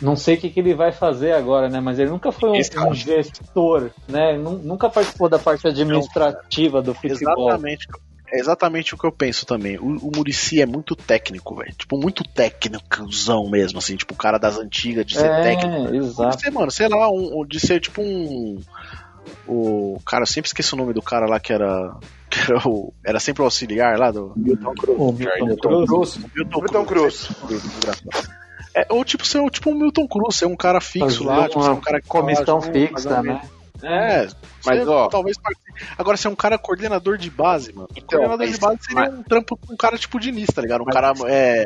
Não, sei o que, que ele vai fazer agora, né? Mas ele nunca foi um, um gestor, né? Nu- Nunca participou da parte administrativa do futebol. Exatamente. É exatamente o que eu penso também. O, o Murici é muito técnico, velho. Tipo, muito técnicozão mesmo, assim. Tipo, o cara das antigas de ser É, técnico. exato. De ser, mano, sei lá, um, de ser tipo um. O. Cara, eu sempre esqueço o nome do cara lá que era. Que era, o, era sempre o auxiliar lá do. Milton Cruz. O Milton Cruz. Milton, Milton Cruz. É, ou tipo, ser tipo um Milton Cruz, ser um cara fixo Fazer lá, tipo, ser uma um cara que comissão junto, fixa, né? É, Mas, ó. talvez. Agora, ser um cara coordenador de base, mano. Então, coordenador mas- de base seria um trampo com um cara tipo Diniz, tá ligado? Um cara é,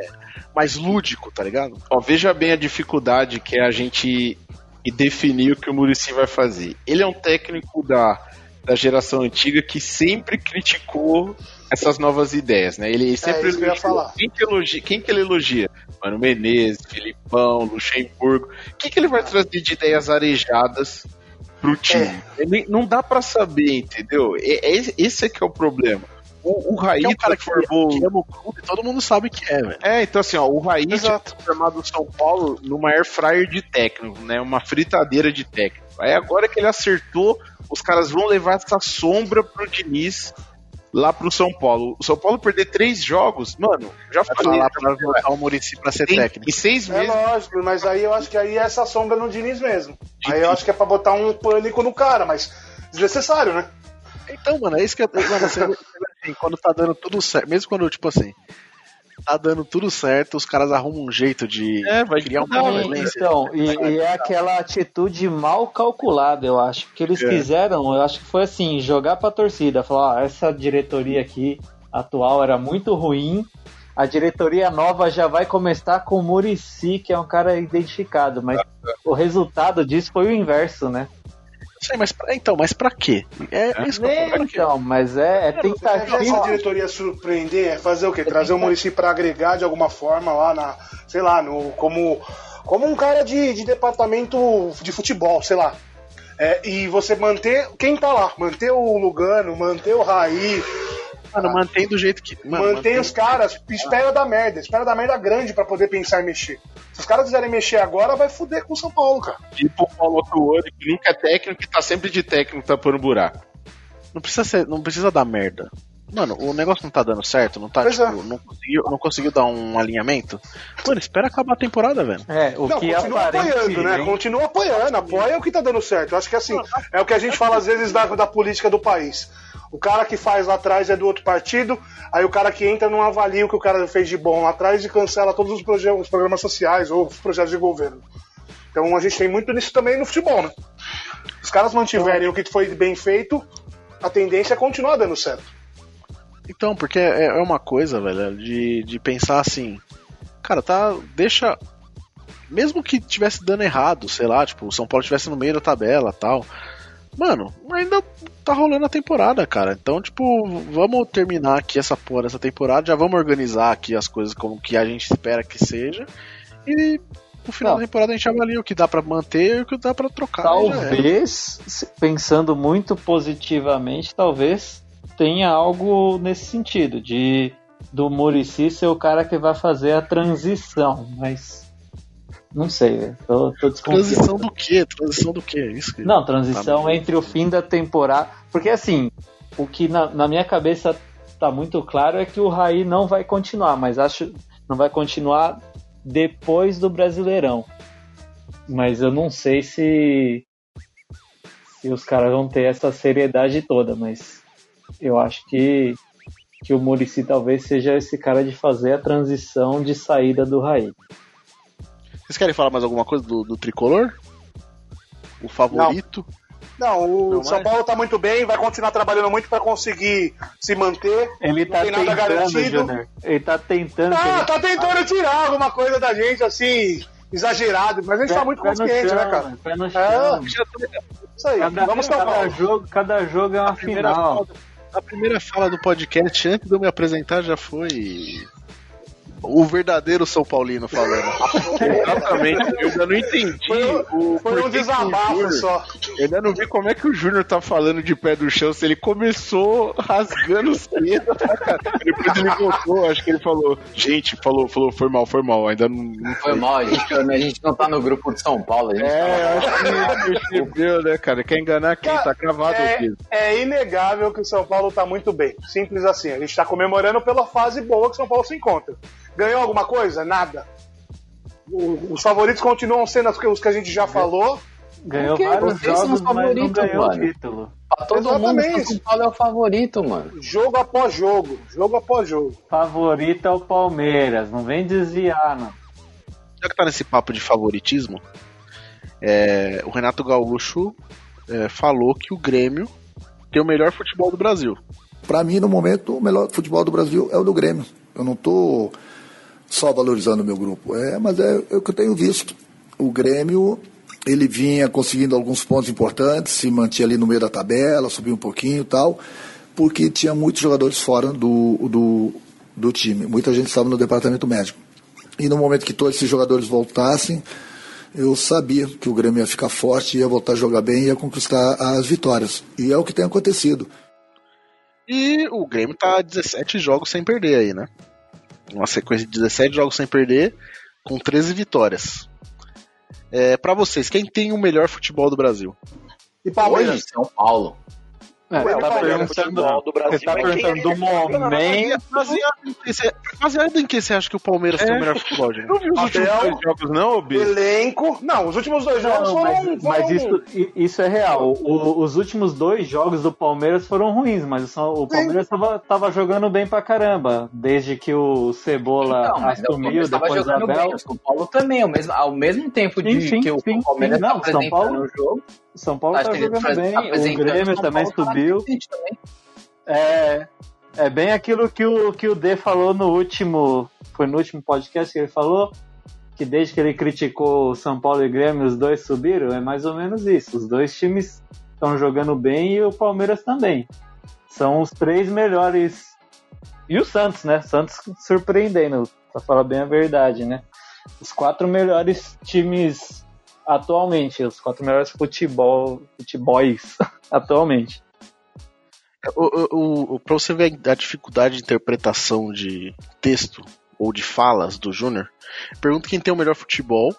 mais lúdico, tá ligado? Ó, veja bem a dificuldade que é a gente definir o que o Murici vai fazer. Ele é um técnico da, da geração antiga que sempre criticou essas novas ideias, né? Ele sempre É isso que eu ia elogiou- falar. Quem que, elogia, quem que ele elogia? Mano Menezes, Filipão, Luxemburgo. O que, que ele vai trazer de ideias arejadas pro time? Ele- não dá pra saber, entendeu? É- é- esse é que é o problema. O, o Raí Que é um cara que, transformou... que ama o clube, todo mundo sabe que é, velho. É, então assim, ó, o Raí tinha Exato. transformado o São Paulo numa air fryer de técnico, né? Uma fritadeira de técnico. Aí agora que ele acertou, os caras vão levar essa sombra pro Diniz lá pro São Paulo. O São Paulo perder três jogos, mano, já Vai falei. falar pra voltar o Murici pra ser Tem, técnico. em seis É meses. lógico, mas aí eu acho que aí é essa sombra no Diniz mesmo. Aí eu acho que é pra botar um pânico no cara, mas desnecessário, né? Então, mano, é isso que eu. Mano, você, assim, quando tá dando tudo certo, mesmo quando, tipo assim, tá dando tudo certo, os caras arrumam um jeito de É, vai criar uma mudar, violência. Então, e, e é aquela atitude mal calculada, eu acho. Que eles É. quiseram, eu acho que foi assim, jogar pra torcida, falar, ó, essa diretoria aqui atual era muito ruim. A diretoria nova já vai começar com o Murici, que é um cara identificado, mas o resultado disso foi o inverso, né? Sei, mas pra- então, mas pra quê? É, é isso que eu É, pra quê? então, mas é, é É essa tentativa. diretoria surpreender, é fazer o quê? Trazer o Murici pra agregar de alguma forma lá na, sei lá, no, como, como um cara de, de departamento de futebol, sei lá. É, e você manter quem tá lá, manter o Lugano, manter o Raí, Mano, mantém do jeito que. Mano, mantém, mantém- os caras, espera da merda, espera da merda grande pra poder pensar em mexer. Se os caras quiserem mexer agora, vai foder com o São Paulo, cara. Tipo o Paulo Tuori, que nunca é técnico e tá sempre de técnico tapando buraco. Não precisa, ser, não precisa dar merda. Mano, o negócio não tá dando certo, não tá, Pois tipo, é. não, conseguiu, não conseguiu dar um alinhamento. Mano, espera acabar a temporada, velho. É, o não, que continua apoiando, né? aparentemente- Continua apoiando, apoia o que tá dando certo. Eu acho que assim, é o que a gente fala às vezes da, da política do país. O cara que faz lá atrás é do outro partido, aí o cara que entra não avalia o que o cara fez de bom lá atrás e cancela todos os, os programas sociais ou os projetos de governo. Então a gente tem muito nisso também no futebol, né? Se os caras mantiverem o que foi bem feito, a tendência é continuar dando certo. Então, porque é, é uma coisa, velho, de, de pensar assim, cara, tá, deixa, mesmo que tivesse dando errado, sei lá, tipo, o São Paulo estivesse no meio da tabela tal, mano, ainda tá rolando a temporada, cara, então, tipo, vamos terminar aqui essa porra dessa temporada, já vamos organizar aqui as coisas como que a gente espera que seja, e no final Não. da temporada a gente avalia o que dá pra manter e o que dá pra trocar. Talvez, pensando muito positivamente, talvez tenha algo nesse sentido, de do Murici ser o cara que vai fazer a transição, mas não sei, velho. Tô. Transição do quê? Transição do quê? Isso que... Não, transição Tá entre o fim da temporada. Porque assim, o que na, na minha cabeça tá muito claro é que o Raí não vai continuar, mas acho não vai continuar depois do Brasileirão. Mas eu não sei se se os caras vão ter essa seriedade toda, mas eu acho que que o Murici talvez seja esse cara de fazer a transição de saída do Raí. Vocês querem falar mais alguma coisa do, do tricolor? O favorito? Não, o Não São mais? Paulo tá muito bem, vai continuar trabalhando muito pra conseguir se manter. Ele não tá tem nada tentando, garantido. Júnior. Ele tá tentando. Ah, ele- tá tentando tirar alguma coisa da gente, assim, exagerado, mas a gente tá muito Pé no consciente, chão, né, cara? Pé no É, chão. isso aí, Cada, vamos São cada Paulo. jogo, cada jogo é uma primeira final. fala, a primeira fala do podcast, antes de eu me apresentar, já foi o verdadeiro São Paulino falando. Exatamente, eu ainda não entendi. o Foi um desabafo Júnior- só. Eu ainda não vi como é que o Júnior tá falando de pé do chão, se ele começou rasgando os dedos, tá, cara? Depois ele voltou, acho que ele falou, gente, falou, falou, foi mal, foi mal, ainda não, não Foi mal, a gente, a gente não tá no grupo de São Paulo. A gente É, tá... acho que percebeu, né, cara? Quer enganar quem? Tá cravado É, aqui. é inegável que o São Paulo tá muito bem. Simples assim. A gente tá comemorando pela fase boa que o São Paulo se encontra. Ganhou alguma coisa? Nada. O- os favoritos continuam sendo os que- os que a gente já falou. Ganhou vários jogos, os mas não favoritos, ganhou o mano. título. Pra todo mundo, Exatamente. o São Paulo é o favorito, mano. Jogo após jogo. Jogo após jogo. Favorito é o Palmeiras, não vem desviar, não. Já que tá nesse papo de favoritismo, é, o Renato Gaúcho é, falou que o Grêmio tem o melhor futebol do Brasil. Para mim, no momento, o melhor futebol do Brasil é o do Grêmio. Eu não estou só valorizando o meu grupo, é, mas é, é o que eu tenho visto. O Grêmio, ele vinha conseguindo alguns pontos importantes, se mantinha ali no meio da tabela, subia um pouquinho e tal, porque tinha muitos jogadores fora do, do, do time. Muita gente estava no departamento médico. E no momento que todos esses jogadores voltassem, eu sabia que o Grêmio ia ficar forte, ia voltar a jogar bem ia conquistar as vitórias. E é o que tem acontecido. E o Grêmio tá 17 jogos sem perder aí, né? Uma sequência de 17 jogos sem perder, com 13 vitórias. É, para vocês, quem tem o melhor futebol do Brasil? E Hoje, Palmeiras? São Paulo. É, Ué, tá perguntando, do Brasil, ele tá mas quem perguntando do momento. Baseado em que você- você acha que o Palmeiras tem o melhor futebol, gente? Não viu os últimos dois jogos, não, Bi? Elenco. Não, os últimos dois jogos Não, foram. mas, mas foram- isso, i- isso é real. O- os últimos dois jogos do Palmeiras foram ruins, mas o Palmeiras tava, tava jogando bem pra caramba. Desde que o Cebola Não, mas o assumiu, depois o Abel. bem. O São Paulo também, ao mesmo, ao mesmo tempo de Sim, sim, que o sim, Palmeiras sim. tá Não, São apresentando Paulo- o jogo. São Paulo Acho tá jogando tá bem, o Grêmio também subiu. também. É, é bem aquilo que o, que o D falou no último. Foi no último podcast que ele falou. Que desde que ele criticou o São Paulo e o Grêmio, os dois subiram. É mais ou menos isso. Os dois times estão jogando bem e o Palmeiras também. São os três melhores. E o Santos, né? Santos surpreendendo, pra falar bem a verdade, né? Os quatro melhores times atualmente, os quatro melhores futebol, futebols atualmente. O, o, o, pra você ver a dificuldade de interpretação de texto ou de falas do Júnior, pergunta quem tem o melhor futebol.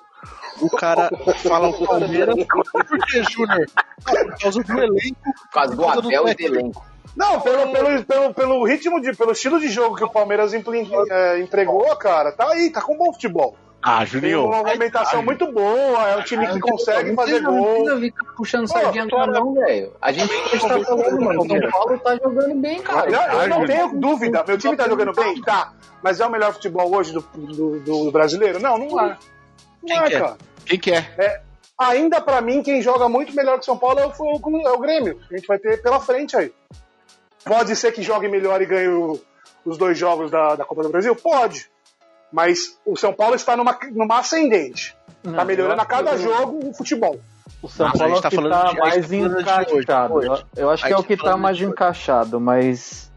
O cara fala o Palmeiras. Por que, Júnior? Ah, Por causa do elenco. Por causa do Abel e do elenco. Não, pelo, pelo, pelo, pelo ritmo, de, pelo estilo de jogo que o Palmeiras impli- é, entregou, cara, tá aí, tá com bom futebol. Ah, Tem Juninho. uma movimentação muito boa, é um time que consegue fazer Não gol. precisa ficar puxando sardinha pra não, velho. A gente tá falando, mano. São Paulo tá jogando bem, cara. Não, eu não tenho dúvida. Meu time tá jogando bem? Tá. Mas é o melhor futebol hoje do, do, do brasileiro? Não, não é. Não Quem é, é? cara. Quem que é? É, ainda pra mim, quem joga muito melhor que São Paulo é o, é o Grêmio. A gente vai ter pela frente aí. Pode ser que jogue melhor e ganhe o- os dois jogos da, da Copa do Brasil? Pode. Mas o São Paulo está numa, numa ascendente. Não, tá melhorando a cada que- jogo o futebol. O São Nossa, Paulo é o tá que tá gente mais tá de hoje, encaixado. hoje. Eu, eu acho que é o que tá tá falando mais encaixado, mas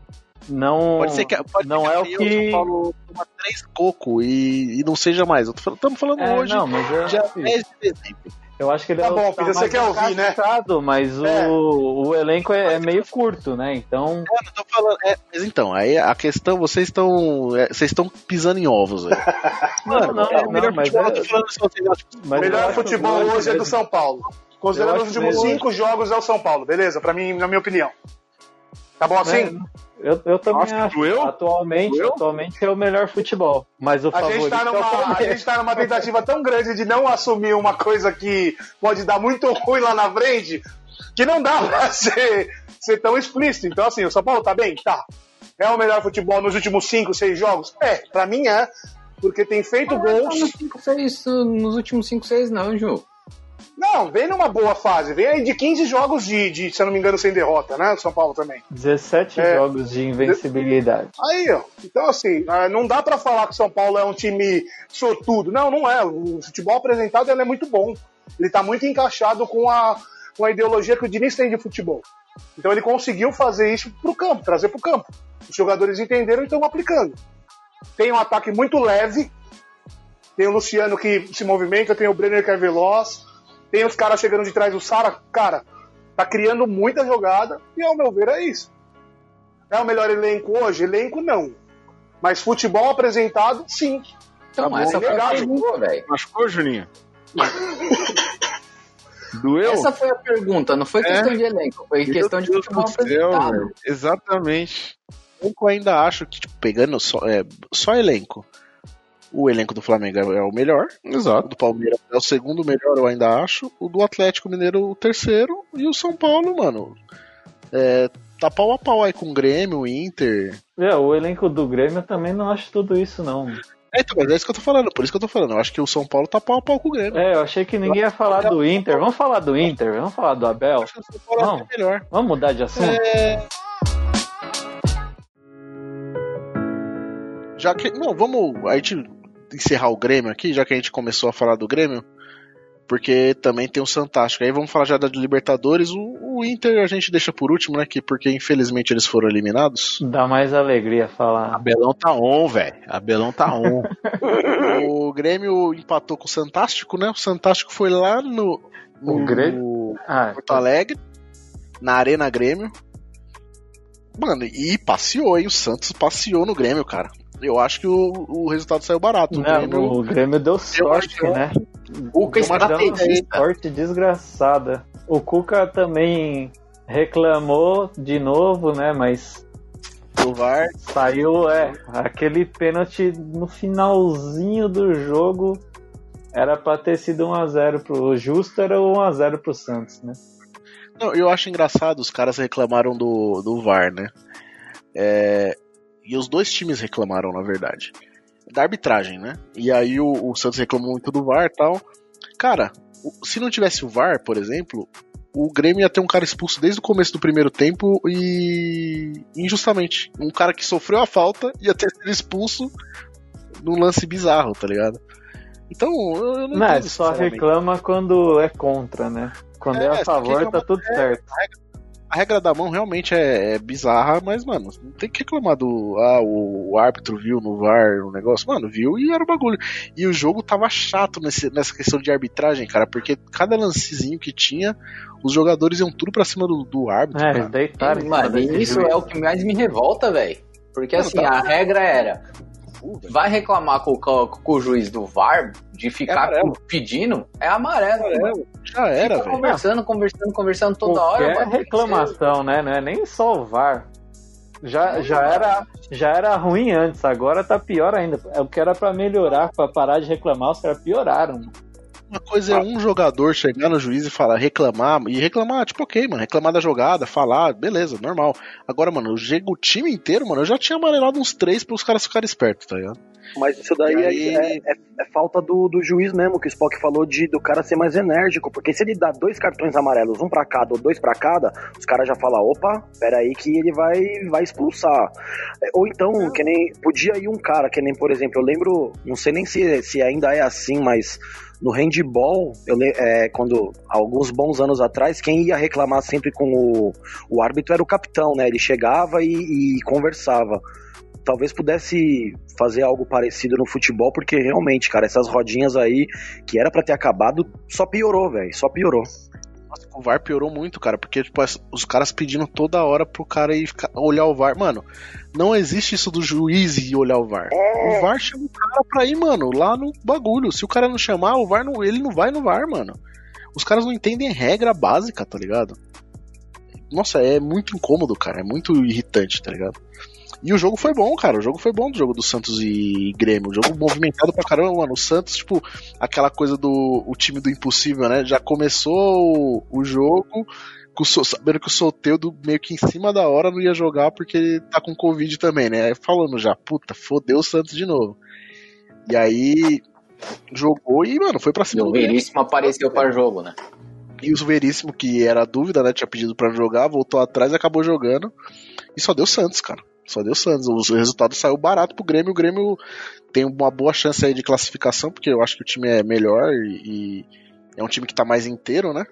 não, Pode ser que, pode não ser é o que. São Paulo toma três coco e, e não seja mais. Estamos falando É, hoje, não, mas é- dia 10 de dezembro. Eu acho que ele Tá é o bom, que tá Pita, você quer ouvir, né? Mas o, É. o elenco é, é meio curto, né? Então. É, não tô falando, é, mas então, aí a questão, vocês estão. é, vocês estão pisando em ovos, velho. Não, não, é o melhor não, mas futebol, é- eu tô falando mas eu melhor futebol hoje é do. São Paulo. Considerando Eu os últimos mesmo. cinco jogos é o São Paulo, beleza? Pra mim, na minha opinião. Tá bom assim? Né? Eu, eu também Nossa, acho. doeu? Atualmente, Doeu? atualmente é o melhor futebol. Mas o A favorito gente, tá é o numa, a Palmeiras. gente tá numa tentativa tão grande de não assumir uma coisa que pode dar muito ruim lá na frente, que não dá pra ser, ser tão explícito. Então, assim, o São Paulo tá bem? Tá. É o melhor futebol nos últimos 5, 6 jogos? É, pra mim é. Porque tem feito é gols. nos, cinco, seis, nos últimos 5, 6, não, Ju. Não, vem numa boa fase. Vem aí de 15 jogos de, de, se eu não me engano, sem derrota, né? São Paulo também. 17 É. jogos de invencibilidade. Aí, ó. Então, assim, ah, não dá pra falar que o São Paulo é um time sortudo. Não, não é. O futebol apresentado é muito bom. Ele tá muito encaixado com a, com a ideologia que o Diniz tem de futebol. Então ele conseguiu fazer isso pro campo, trazer pro campo. Os jogadores entenderam e estão aplicando. Tem um ataque muito leve. Tem o Luciano que se movimenta, tem o Brenner que é veloz. Tem os caras chegando de trás do Sara. Cara, tá criando muita jogada. E ao meu ver é isso. É o melhor elenco hoje? Elenco não. Mas futebol apresentado, sim. Então, Tá essa bom, foi a legal. pergunta, velho. Machucou, Juninho? Doeu? Essa foi a pergunta, não foi É? questão de elenco, foi Meu questão de Deus futebol do céu, apresentado. velho. Exatamente. Eu ainda acho que, tipo, pegando só, é, só elenco. O elenco do Flamengo é o melhor. Exato. O do Palmeiras é o segundo melhor, eu ainda acho. O do Atlético Mineiro, o terceiro. E o São Paulo, mano. É, tá pau a pau aí com o Grêmio, o Inter. É, o elenco do Grêmio eu também não acho tudo isso, não. É, então, mas é isso que eu tô falando, por isso que eu tô falando. Eu acho que o São Paulo tá pau a pau com o Grêmio. É, eu achei que ninguém ia falar do Inter. Vamos falar do Inter, vamos falar do Abel. O São Paulo é Não. melhor. Vamos mudar de assunto? É... Já que. Não, vamos. A gente encerrar o Grêmio aqui, já que a gente começou a falar do Grêmio. Porque também tem o Santástico. Aí vamos falar já da Libertadores. O, o Inter a gente deixa por último, né? Que, porque infelizmente eles foram eliminados. Dá mais alegria falar. Abelão tá on, velho. Abelão tá on. o Grêmio empatou com o Santástico, né? O Santástico foi lá no. no O Grêmio? Ah, Porto Alegre, na Arena Grêmio. Mano, e passeou, hein? O Santos passeou no Grêmio, cara. Eu acho que o, o resultado saiu barato. O Não, Grêmio, o Grêmio deu sorte, acho- né? Cuca Deu uma estrategista. sorte desgraçada. O Cuca também reclamou de novo, né? Mas o VAR. saiu, é, aquele pênalti no finalzinho do jogo. Era pra ter sido 1x0 pro Justo, era 1x0 pro Santos, né? Não, eu acho engraçado, os caras reclamaram do, do VAR, né? É, e os dois times reclamaram, na verdade. Da arbitragem, né? E aí o, o Santos reclamou muito do VAR e tal. Cara, se não tivesse o VAR, por exemplo, o Grêmio ia ter um cara expulso desde o começo do primeiro tempo e. injustamente. Um cara que sofreu a falta ia ter sido expulso num lance bizarro, tá ligado? Então, eu, não Não, entendo, só reclama quando é contra, né? Quando é, É, a favor, tá tudo é, certo. A regra da mão realmente é, é bizarra, mas, mano, não tem que reclamar do. Ah, o, o árbitro viu no VAR o negócio. Mano, viu e era o bagulho. E o jogo tava chato nesse, nessa questão de arbitragem, cara, porque cada lancezinho que tinha, os jogadores iam tudo pra cima do, do árbitro. É, deitaram. Mano, isso é o que mais me revolta, velho. Porque Não, assim, tá- a regra era. Vai reclamar com, o- com o juiz do VAR de ficar amarelo. pedindo, é amarelo. mano. Já era, Fica velho. conversando, conversando, conversando toda hora. Qualquer mano. Tem que reclamação, né? Não é nem só o VAR. Já, já, era, já era ruim antes, agora tá pior ainda. É o que era pra melhorar, pra parar de reclamar, os caras pioraram. Uma coisa é um jogador chegar no juiz e falar, reclamar, e reclamar, tipo, ok, mano, reclamar da jogada, falar, beleza, normal. Agora, mano, eu chego o time inteiro, mano, eu já tinha amarelado uns três pros caras ficarem espertos, tá ligado? Mas isso daí E aí- é, é- é falta do, do juiz mesmo, que o Spock falou de do cara ser mais enérgico. Porque se ele dá dois cartões amarelos, um pra cada ou dois pra cada, os caras já falam, opa, peraí que ele vai, vai expulsar. É, Ou então, que nem. Podia ir um cara, que nem, por exemplo, eu lembro, não sei nem se, se ainda é assim, mas no handball, eu, é, quando alguns bons anos atrás, quem ia reclamar sempre com o, o árbitro era o capitão, né? Ele chegava e, e conversava. Talvez pudesse fazer algo parecido no futebol, porque realmente, cara, essas rodinhas aí que era pra ter acabado, só piorou, velho, só piorou. Nossa, o VAR piorou muito, cara, porque tipo, os caras pedindo toda hora pro cara ir ficar- olhar o VAR. Mano, não existe isso do juiz ir olhar o VAR. O VAR chama o cara pra ir, mano, lá no bagulho. Se o cara não chamar, o VAR não, ele não vai no VAR, mano. Os caras não entendem regra básica, tá ligado? Nossa, é muito incômodo, cara. É muito irritante, tá ligado? E o jogo foi bom, cara. O jogo foi bom do jogo do Santos e Grêmio. O jogo movimentado pra caramba, mano. O Santos, tipo, aquela coisa do o time do impossível, né? Já começou o, o jogo o sabendo que o Soteudo meio que em cima da hora não ia jogar porque ele tá com Covid também, né? Aí Falando já, puta, fodeu o Santos de novo. E aí jogou e, mano, foi pra E cima o do Grêmio. Veríssimo apareceu para jogo, né? E o Veríssimo, que era dúvida, né? Tinha pedido pra jogar, voltou atrás e acabou jogando. E só deu Santos, cara. Só deu Santos. O resultado saiu barato pro Grêmio. O Grêmio tem uma boa chance aí de classificação, porque eu acho que o time é melhor e, é um time que tá mais inteiro, né?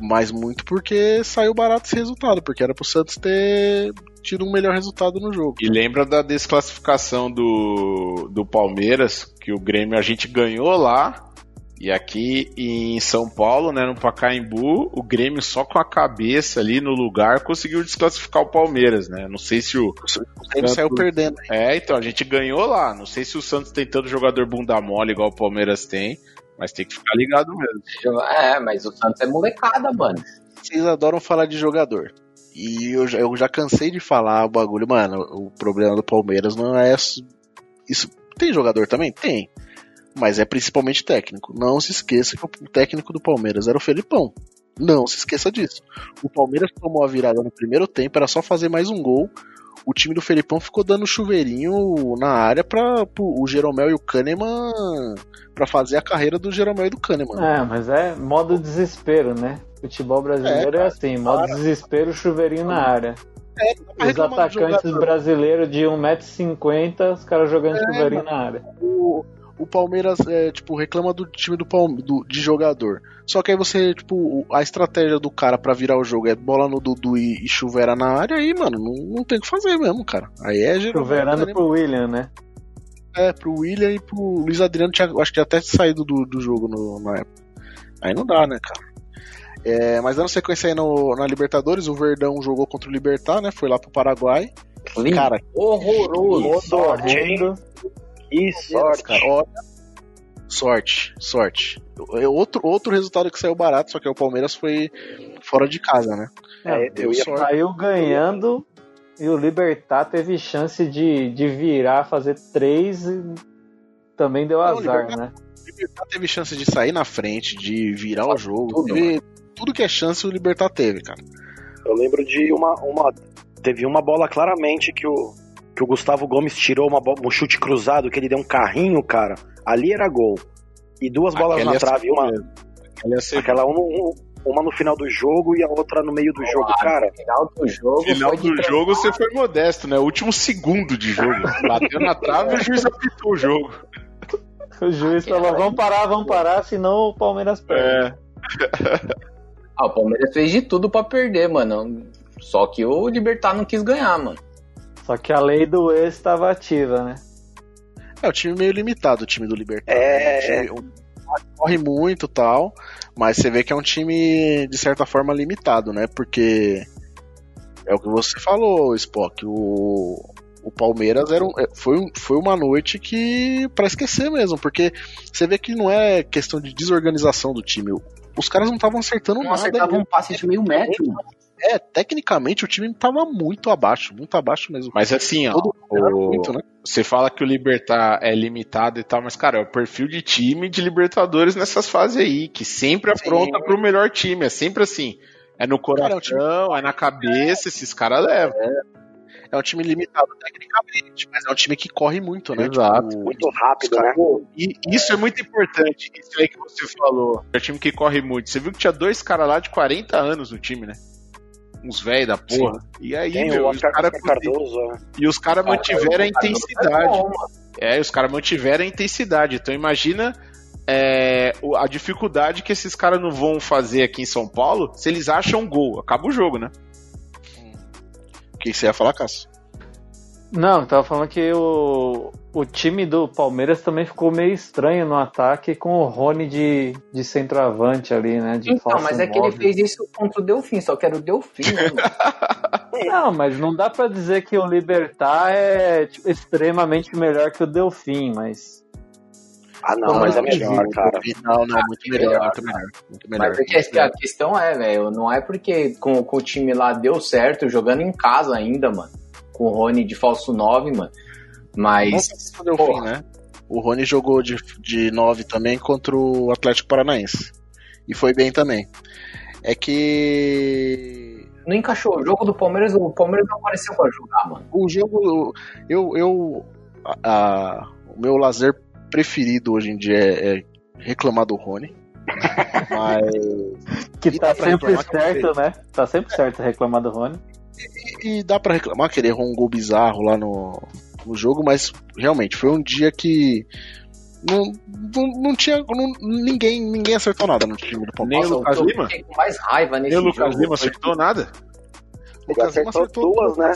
Mas muito porque saiu barato esse resultado, porque era pro Santos ter tido um melhor resultado no jogo. E lembra da desclassificação do, do Palmeiras, que o Grêmio a gente ganhou lá. E aqui em São Paulo, né, no Pacaembu, o Grêmio só com a cabeça ali no lugar conseguiu desclassificar o Palmeiras, né? Não sei se o. O Grêmio saiu perdendo. É, então, a gente ganhou lá. Não sei se o Santos tem tanto jogador bunda mole igual o Palmeiras tem, mas tem que ficar ligado mesmo. É, mas o Santos é molecada, mano. Vocês adoram falar de jogador. E eu já, eu já cansei de falar o bagulho, mano. O problema do Palmeiras não é isso. isso- Tem jogador também? Tem. Mas é principalmente técnico. Não se esqueça que o técnico do Palmeiras era o Felipão. Não se esqueça disso. O Palmeiras tomou a virada no primeiro tempo, era só fazer mais um gol. O time do Felipão ficou dando chuveirinho na área para o Jeromel e o Kahneman para fazer a carreira do Jeromel e do Kahneman. É, mas é modo desespero, né? Futebol brasileiro é, assim, modo desespero, chuveirinho na área. pra Os atacantes brasileiros de 1,50m, os caras jogando É, chuveirinho na área. o, o Palmeiras é, tipo, reclama do time do, Palme- do de jogador. Só que aí você, tipo, a estratégia do cara pra virar o jogo é bola no Dudu e, e chuveira na área, aí, mano, não, não tem o que fazer mesmo, cara. Aí é Jeromel, Chuveirando pro William, né? É, pro William e pro Luiz Adriano, tinha, acho que até saído do, do jogo no- na época. Aí não dá, né, cara? É, mas dando sequência aí no, na Libertadores, o Verdão jogou contra o Libertar, né? Foi lá pro Paraguai. Lindo. Cara, Horroroso. Sorte? Que sorte. cara, olha, sorte, sorte. É Outro, outro resultado que saiu barato, só que o Palmeiras foi fora de casa, né? É, eu ia sorte. Saiu ganhando e o Libertar teve chance de, de virar, fazer três e também deu Não, azar, Libertar- né? O Libertar teve chance de sair na frente, de virar o jogo. tudo, teve- tudo que é chance o Libertar teve, cara. Eu lembro de uma, uma. Teve uma bola claramente que o, que o Gustavo Gomes tirou uma um chute cruzado, que ele deu um carrinho, cara. Ali era gol. E duas bolas Aquela na trave, uma, Aquela aquela um, um- uma no final do jogo e a outra no meio do jogo, cara. No final do jogo. final do jogo você foi modesto, né? Último segundo de jogo. Bateu na trave e o juiz apitou o jogo. O juiz falou: vamos parar, vamos parar, senão o Palmeiras perde. É. Ah, o Palmeiras fez de tudo pra perder, mano. Só que o Libertar não quis ganhar, mano. Só que a lei do ex estava ativa, né? É o time meio limitado, o time do Libertar. É. O time- o- corre muito e tal, mas você vê que é um time, de certa forma, limitado, né? Porque é o que você falou, Spock. O, o Palmeiras era um- é, foi, um- foi uma noite que. pra esquecer mesmo, porque você vê que não é questão de desorganização do time. Os caras não estavam acertando Não nada. acertava um passe de meio metro, mano. É, tecnicamente o time tava muito abaixo, muito abaixo mesmo. Mas assim, ó, o- muito, né? você fala que o Libertar é limitado e tal, mas, cara, é o perfil de time de Libertadores nessas fases aí, que sempre apronta pro melhor time. É sempre assim. É no coração, é, na cabeça, esses caras levam. É um time limitado tecnicamente, mas é um time que corre muito, né? Exato. Tipo, Muito rápido, né? E isso é muito importante, isso aí que você falou. É um time que corre muito. Você viu que tinha dois caras lá de 40 anos no time, né? Uns velhos da porra. E aí, Tem meu, o os cara Cardoso. E os caras mantiveram a é intensidade. É, os caras mantiveram a intensidade. Então imagina é, a dificuldade que esses caras não vão fazer aqui em São Paulo se eles acham um gol. Acaba o jogo, né? O que você ia falar, Cássio? Não, eu tava falando que o, o time do Palmeiras também ficou meio estranho no ataque com o Rony de, de centroavante ali, né? De Então, mas é que ele fez isso contra o Delfim, só que era o Delfim, né, mano? Não, mas não dá pra dizer que o Libertar é tipo, extremamente melhor que o Delfim, mas. Ah, não, mas é melhor, cara. Não, não, muito melhor, muito melhor. Muito melhor. Mas é que a- a questão é, velho, não é porque com, com o time lá deu certo, jogando em casa ainda, mano. Com o Rony de falso 9, mano. Mas. Não deu fim, né? O Rony jogou de, de 9 também contra o Atlético Paranaense. E foi bem também. É que. Não encaixou. O jogo do Palmeiras, o Palmeiras não apareceu pra jogar, mano. O jogo. Eu. eu a- a- o meu lazer preferido hoje em dia é, é reclamar do Rony. Mas. Que tá sempre reclamar certo, né? Tá sempre certo reclamar do Rony. E, e dá pra reclamar que ele errou um gol bizarro lá no, no jogo, mas realmente foi um dia que. Não, não, não tinha. não- ninguém, ninguém acertou nada no time do Nem Palmeiras. o Lucas eu Lima? fiquei com mais raiva nesse Nem o Lucas. Lima acertou nada? O Lucas Lima acertou duas, né?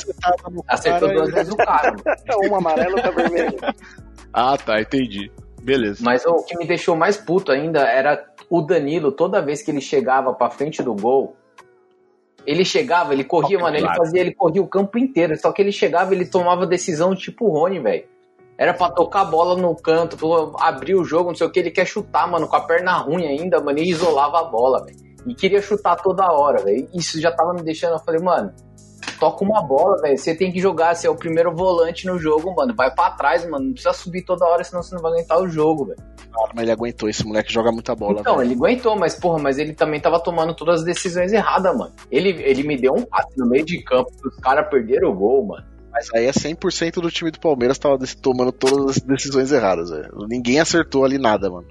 Acertou duas e- vezes o cara. Uma amarela e outra vermelha. Ah, tá, entendi. Beleza. Mas o que me deixou mais puto ainda era o Danilo, toda vez que ele chegava pra frente do gol, ele chegava, ele corria, mano, ele fazia, ele corria o campo inteiro, só que ele chegava, ele tomava decisão tipo o Rony, velho. Era pra tocar a bola no canto, abrir o jogo, não sei o que, ele quer chutar, mano, com a perna ruim ainda, mano, e isolava a bola, velho. E queria chutar toda hora, velho. Isso já tava me deixando, eu falei, mano, toca uma bola, velho. Você tem que jogar, você é o primeiro volante no jogo, mano. Vai pra trás, mano. Não precisa subir toda hora, senão você não vai aguentar o jogo, velho. Cara, mas ele aguentou, esse moleque joga muita bola. Então, velho. ele aguentou, mas porra, mas ele também tava tomando todas as decisões erradas, mano. Ele, ele me deu um passe no meio de campo os caras perderam o gol, mano. Mas aí é 100% do time do Palmeiras tava tomando todas as decisões erradas, velho. Ninguém acertou ali nada, mano.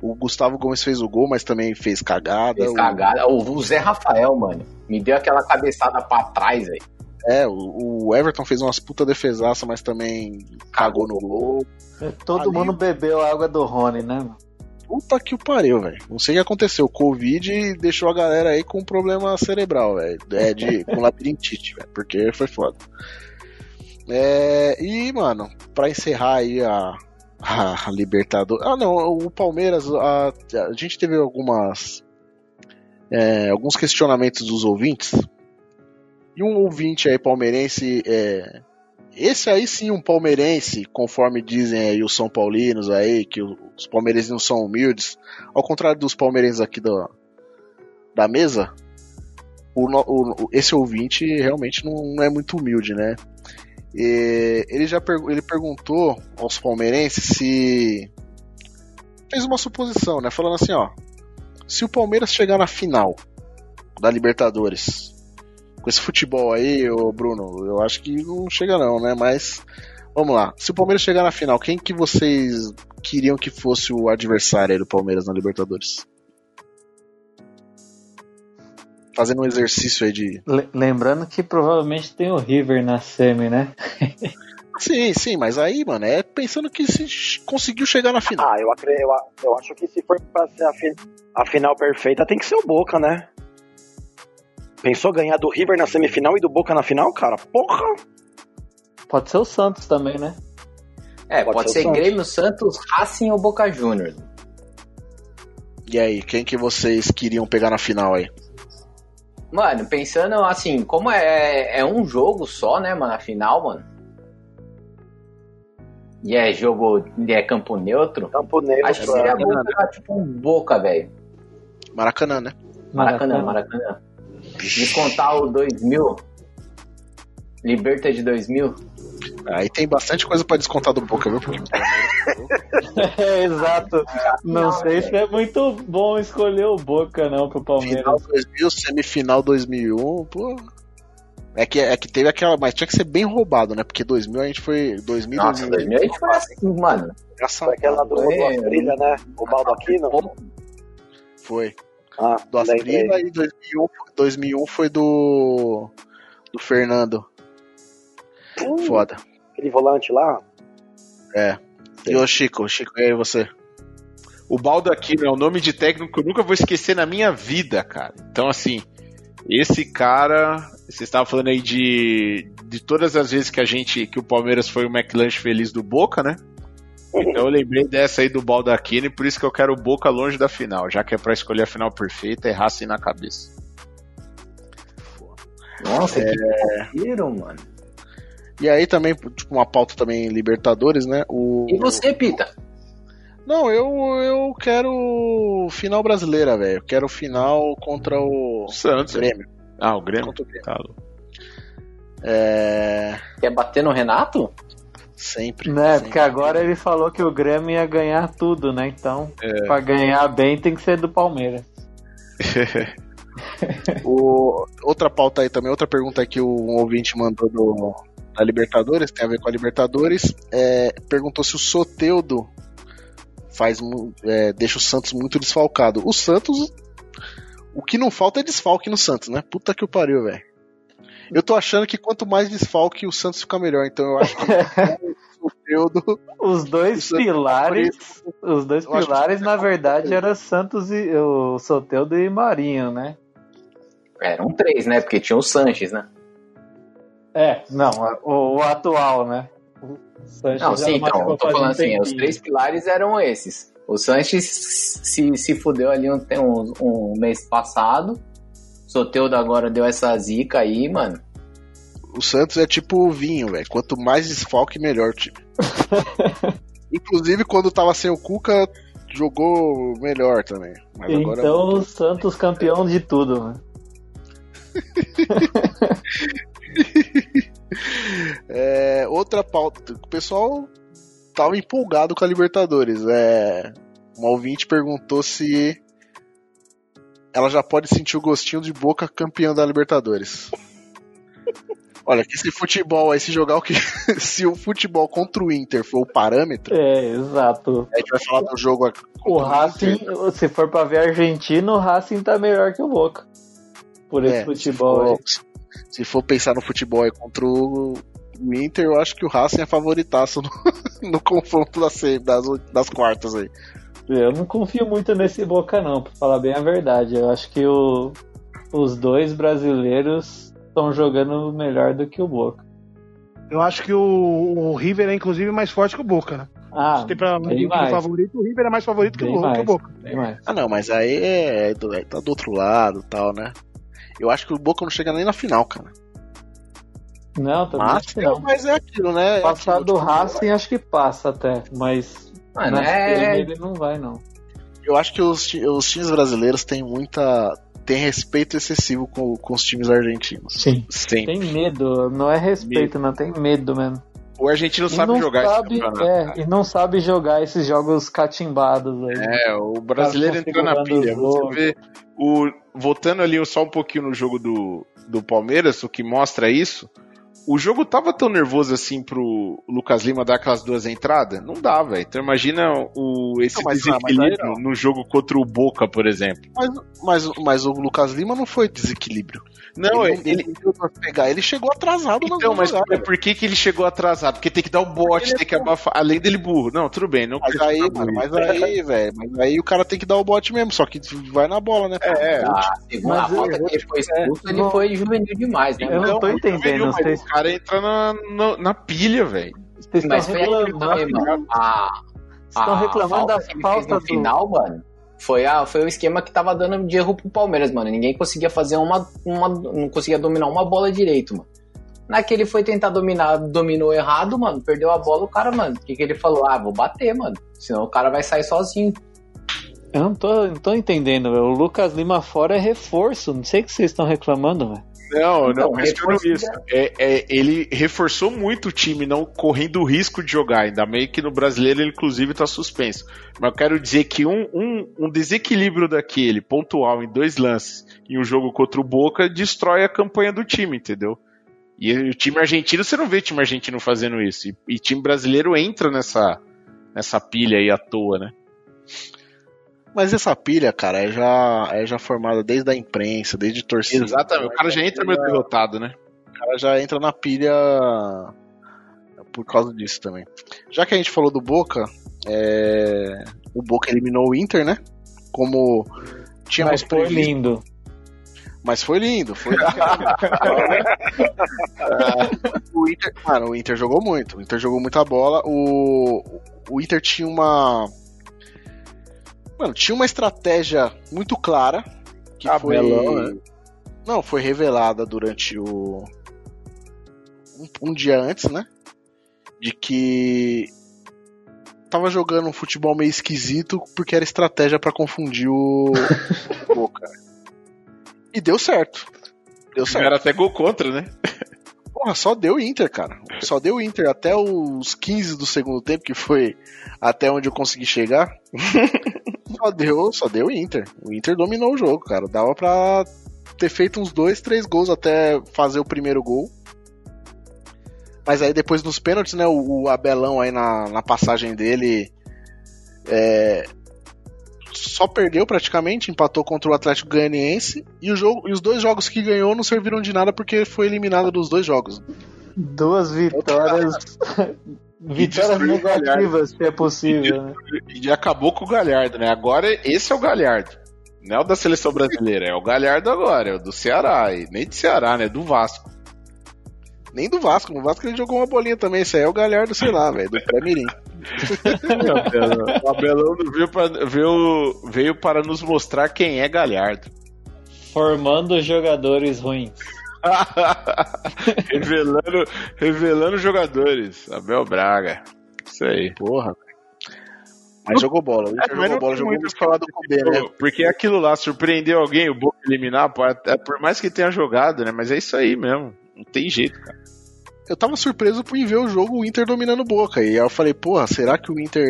O Gustavo Gomes fez o gol, mas também fez cagada. Fez o- cagada. O, o Zé Rafael, mano, me deu aquela cabeçada pra trás, velho. É, o, Everton fez umas puta defesaça, mas também cagou no gol. Todo Ali- mundo bebeu a água do Rony, né? mano? Puta que o pariu, velho. Não sei o que aconteceu. O Covid deixou a galera aí com problema cerebral, velho. É, de, com labirintite, velho. Porque foi foda. É, e, mano, pra encerrar aí a, a Libertadores. Ah, não, o Palmeiras, a, a gente teve algumas. é, alguns questionamentos dos ouvintes. E um ouvinte aí palmeirense. é, esse aí sim, um palmeirense, conforme dizem aí os São Paulinos aí, que os palmeirenses não são humildes. Ao contrário dos palmeirenses aqui da, da mesa, o- o- esse ouvinte realmente não, não é muito humilde, né? E ele já pergu- ele perguntou aos palmeirenses se. Fez uma suposição, né? Falando assim, ó. Se o Palmeiras chegar na final da Libertadores, com esse futebol aí, ô Bruno, eu acho que não chega não, né? Mas vamos lá. Se o Palmeiras chegar na final, quem que vocês queriam que fosse o adversário aí do Palmeiras na Libertadores? Fazendo um exercício aí de. Le- lembrando que provavelmente tem o River na semi, né? Sim, sim, mas aí, mano, é pensando que se conseguiu chegar na final. Ah, eu, acre- eu, eu acho que se for pra ser a, fi- a final perfeita, tem que ser o Boca, né? Pensou ganhar do River na semifinal e do Boca na final, cara? Porra! Pode ser o Santos também, né? É, pode, Pode ser ser. Grêmio, Santos, Racing ou Boca Juniors. E aí, quem que vocês queriam pegar na final aí? Mano, pensando assim, como é, é um jogo só, né, mano, a final, mano. E é jogo, é campo neutro. Campo neutro. Acho que seria bom Maracanã, pegar tipo um Boca, velho. Maracanã, né? Maracanã, Maracanã. Descontar o 2000. Liberta de 2000. Aí tem bastante coisa pra descontar do Boca, viu? Porque É, exato. Não sei se é muito bom escolher o Boca, não, pro Palmeiras. final 2000, semifinal 2001, pô. É que, é que teve aquela. Mas tinha que ser bem roubado, né? Porque 2000 a gente foi. 2000, Nossa, 2000 a gente foi assim, mano. Foi aquela do, do Astrilha, né? O baldo aqui, não? Foi. Ah, Do. Astrilha e 2001, 2001 foi do. Do Fernando. Hum, Foda. Aquele volante lá. É. E o Chico, Chico, e aí você? O Baldaquino é o nome de técnico que eu nunca vou esquecer na minha vida, cara. Então, assim, esse cara. Você estava falando aí de, de todas as vezes que a gente. que o Palmeiras foi o McLanche feliz do Boca, né? Então eu lembrei dessa aí do Baldaquino e por isso que eu quero o Boca longe da final, já que é pra escolher a final perfeita, é Racing na cabeça. Nossa, É. que viram, mano. E aí também, tipo, uma pauta também Libertadores, né? O... E você, Pita? Não, eu, eu quero final brasileira, velho. Eu quero final contra o Santos. Grêmio. Ah, o Grêmio? Contra o Grêmio. Tá. É. Quer bater no Renato? Sempre. Né, sempre. porque agora ele falou que o Grêmio ia ganhar tudo, né? Então, É. pra ganhar bem tem que ser do Palmeiras. O- Outra pauta aí também, outra pergunta que o um ouvinte mandou do, da Libertadores, tem a ver com a Libertadores. É, perguntou se o Soteudo faz, é, deixa o Santos muito desfalcado. O Santos. O que não falta é desfalque no Santos, né? Puta que o pariu, velho. Eu tô achando que quanto mais desfalque, o Santos fica melhor. Então eu acho que o Soteudo. Os dois é pilares, os dois pilares na verdade era Santos e o Soteudo e Marinho, né? Eram três, né? Porque tinha o Sanches, né? É, não, o, o atual, né? O Sanches Não, sim, então, eu tô um falando assim, os três pilares eram esses. O Sanches se, se fudeu ali um, tem um, um mês passado. Soteudo agora deu essa zica aí, mano. O Santos é tipo o vinho, velho. Quanto mais desfalque, melhor o time. Inclusive, quando tava sem o Cuca, jogou melhor também. Mas agora Então o Santos campeão de tudo, né? É, outra pauta. O pessoal tava empolgado com a Libertadores. É, um ouvinte perguntou se ela já pode sentir o gostinho de boca campeã da Libertadores. Olha, que esse futebol aí, se jogar o que. se o futebol contra o Inter for o parâmetro, É, exato. a gente vai falar do jogo. O Racing, se for pra ver argentino, o Racing tá melhor que o Boca. Por esse É, futebol aí. Se for, se for pensar no futebol aí contra o, o Inter, eu acho que o Racing é favoritaço no, no confronto das, das, das quartas aí. Eu não confio muito nesse Boca, não, pra falar bem a verdade. Eu acho que o- os dois brasileiros estão jogando melhor do que o Boca. Eu acho que o, o River é inclusive mais forte que o Boca, né? Ah, Se tem pra bem time mais. favorito, o River é mais favorito que o, que mais. o Boca. Ah, não, mas aí é, do- é- tá do outro lado tal, né? Eu acho que o Boca não chega nem na final, cara. Não, também Mas, acho que não. mas é aquilo, né? É Passar aquilo, do tipo, Racing acho que passa até, mas Mano, na é- ele não vai, não. Eu acho que os, os times brasileiros têm muita. tem respeito excessivo com, com os times argentinos. Sim. Sempre. Tem medo, não é respeito, não, tem medo mesmo. O argentino E sabe não jogar sabe, esse campeonato. é, e não sabe jogar esses jogos catimbados aí. É, o brasileiro entrou na pilha. Você vê, o, voltando ali só um pouquinho no jogo do, do Palmeiras, o que mostra isso, o jogo tava tão nervoso assim pro Lucas Lima dar aquelas duas entradas? Não dá, velho. Então imagina o, esse Não, não, desequilíbrio aí não. no jogo contra o Boca, por exemplo. Mas, mas, mas o Lucas Lima não foi desequilíbrio. Não, ele, ele- ele, pegar, ele chegou atrasado nas Então, mas é por que, que ele chegou atrasado? Porque tem que dar o bote, tem que abafar. Além dele burro. Não, tudo bem. Não Mas aí, mano, mas aí, velho, mas aí o cara tem que dar o bote mesmo, só que vai na bola, né? É, A segunda Mas falta eu- que ele foi expulso, ele não- foi juvenil demais, né? Eu não tô muito entendendo, vocês- O cara entra na, na, na pilha, velho. Vocês Mas estão foi aquilo também, reclamando, mano. A, estão reclamando da falta no do... final, mano. Foi, a, foi o esquema que tava dando de erro pro Palmeiras, mano. Ninguém conseguia fazer uma, uma. Não conseguia dominar uma bola direito, mano. Naquele foi tentar dominar, dominou errado, mano. Perdeu a bola, o cara, mano. O que, que ele falou? Ah, vou bater, mano. Senão o cara vai sair sozinho. Eu não tô, não tô entendendo, velho. O Lucas Lima fora é reforço. Não sei o que vocês estão reclamando, velho. Não, Então, não questiono isso. É, é, ele reforçou muito o time, não correndo o risco de jogar. Ainda meio que no brasileiro ele, inclusive, tá suspenso. Mas eu quero dizer que um, um, um desequilíbrio daquele, pontual, em dois lances, em um jogo contra o Boca, destrói a campanha do time, entendeu? E o time argentino, você não vê time argentino fazendo isso. E, e time brasileiro entra nessa, nessa pilha aí à toa, né? Mas essa pilha, cara, é já, é já formada desde a imprensa, desde torcida. Exatamente. O cara já entra meio derrotado, né? O cara já entra na pilha por causa disso também. Já que a gente falou do Boca, é, o Boca eliminou o Inter, né? Como tínhamos Mas foi previsto. lindo. Mas foi lindo, foi lindo. o Inter, mano, o Inter jogou muito. O Inter jogou muita bola. O, o Inter tinha uma. Mano, tinha uma estratégia muito clara. Que foi. Abelão, né? Não, foi revelada durante o. Um, um dia antes, né? De que. Tava jogando um futebol meio esquisito porque era estratégia pra confundir o. Boca. E deu certo. Deu certo. Era até gol contra, né? Porra, só deu Inter, cara. Só deu Inter até os 15 do segundo tempo, que foi até onde eu consegui chegar. só deu, só deu Inter. O Inter dominou o jogo, cara. Dava pra ter feito uns dois, três gols até fazer o primeiro gol. Mas aí depois nos pênaltis, né, o, o Abelão aí na, na passagem dele é, só perdeu praticamente, empatou contra o Atlético Goianiense e, o jogo, e os dois jogos que ganhou não serviram de nada porque foi eliminado dos dois jogos. Duas vitórias. Vitórias negativas, se é possível, né? E acabou com o Galhardo, né? Agora esse é o Galhardo. Não é o da seleção brasileira, é o Galhardo agora, é o do Ceará. E nem do Ceará, né? Do Vasco. Nem do Vasco, no Vasco ele jogou uma bolinha também, isso aí é o Galhardo, sei lá, velho, do pré-mirim. o Abelão veio, pra, veio, veio para nos mostrar quem é Galhardo. Formando jogadores ruins. revelando, revelando jogadores. Abel Braga. Isso aí. Porra. Mas jogou bola. O Inter É, jogou não bola, jogou muito muito falado com o B, né? Porque aquilo lá surpreendeu alguém, o Boca eliminar, pô, até- por mais que tenha jogado, né? Mas é isso aí mesmo. Não tem jeito, cara. Eu tava surpreso por ver o jogo o Inter dominando Boca. E aí eu falei, porra, será que o Inter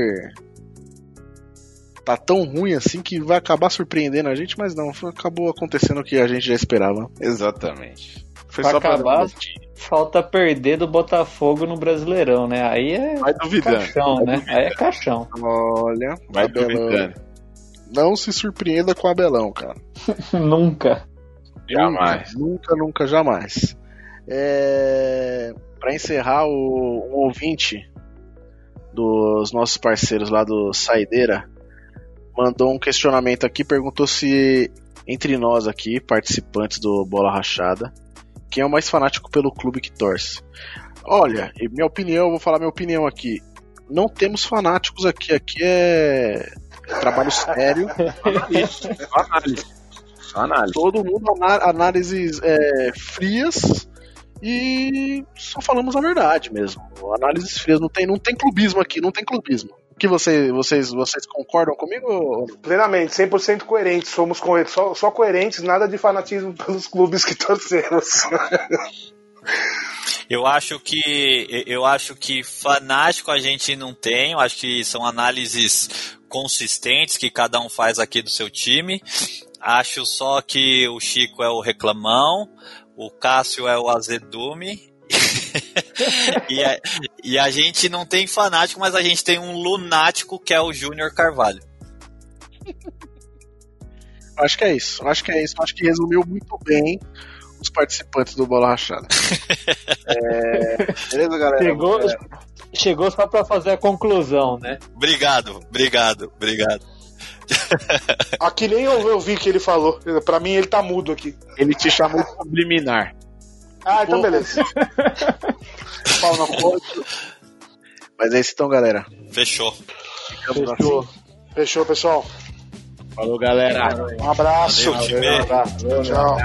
tá tão ruim assim que vai acabar surpreendendo a gente? Mas não, acabou acontecendo o que a gente já esperava. Exatamente. Foi pra só pra acabar, um falta perder do Botafogo no Brasileirão, né? Aí é Vai duvidando. caixão, Vai né? duvidando. Aí é caixão. Olha, Vai Abelão. duvidando. Não se surpreenda com o Abelão, cara. Nunca. Jamais. Nunca, nunca, jamais. É... Para encerrar, o... um ouvinte dos nossos parceiros lá do Saideira mandou um questionamento aqui, perguntou se entre nós aqui, participantes do Bola Rachada, quem é o mais fanático pelo clube que torce? Olha, minha opinião, eu vou falar minha opinião aqui. Não temos fanáticos aqui, aqui é, trabalho sério. Análise. Análise. Todo mundo análises é, frias e só falamos a verdade mesmo. Análises frias, não tem, não tem clubismo aqui, não tem clubismo. Que você, vocês, vocês concordam comigo? Plenamente, 100% coerentes. Somos co- só, só coerentes, nada de fanatismo pelos clubes que torcemos. Eu acho que eu acho que fanático a gente não tem, eu acho que são análises consistentes que cada um faz aqui do seu time. Acho só que o Chico é o reclamão, o Cássio é o azedume e, a, e a gente não tem fanático, mas a gente tem um lunático que é o Júnior Carvalho. Acho que é isso. Acho que é isso. Acho que resumiu muito bem os participantes do Bola Rachada. é... Beleza, galera? Chegou, É, chegou só pra fazer a conclusão, né? Obrigado, obrigado, obrigado. Aqui nem eu, eu vi que ele falou. Pra mim, ele tá mudo aqui. Ele te chamou de subliminar. Ah, então beleza. Pau na porta. Mas é isso então, galera. Fechou. Ficamos Fechou. assim. Fechou, pessoal. Falou, galera. Um abraço. Valeu, time. Tchau.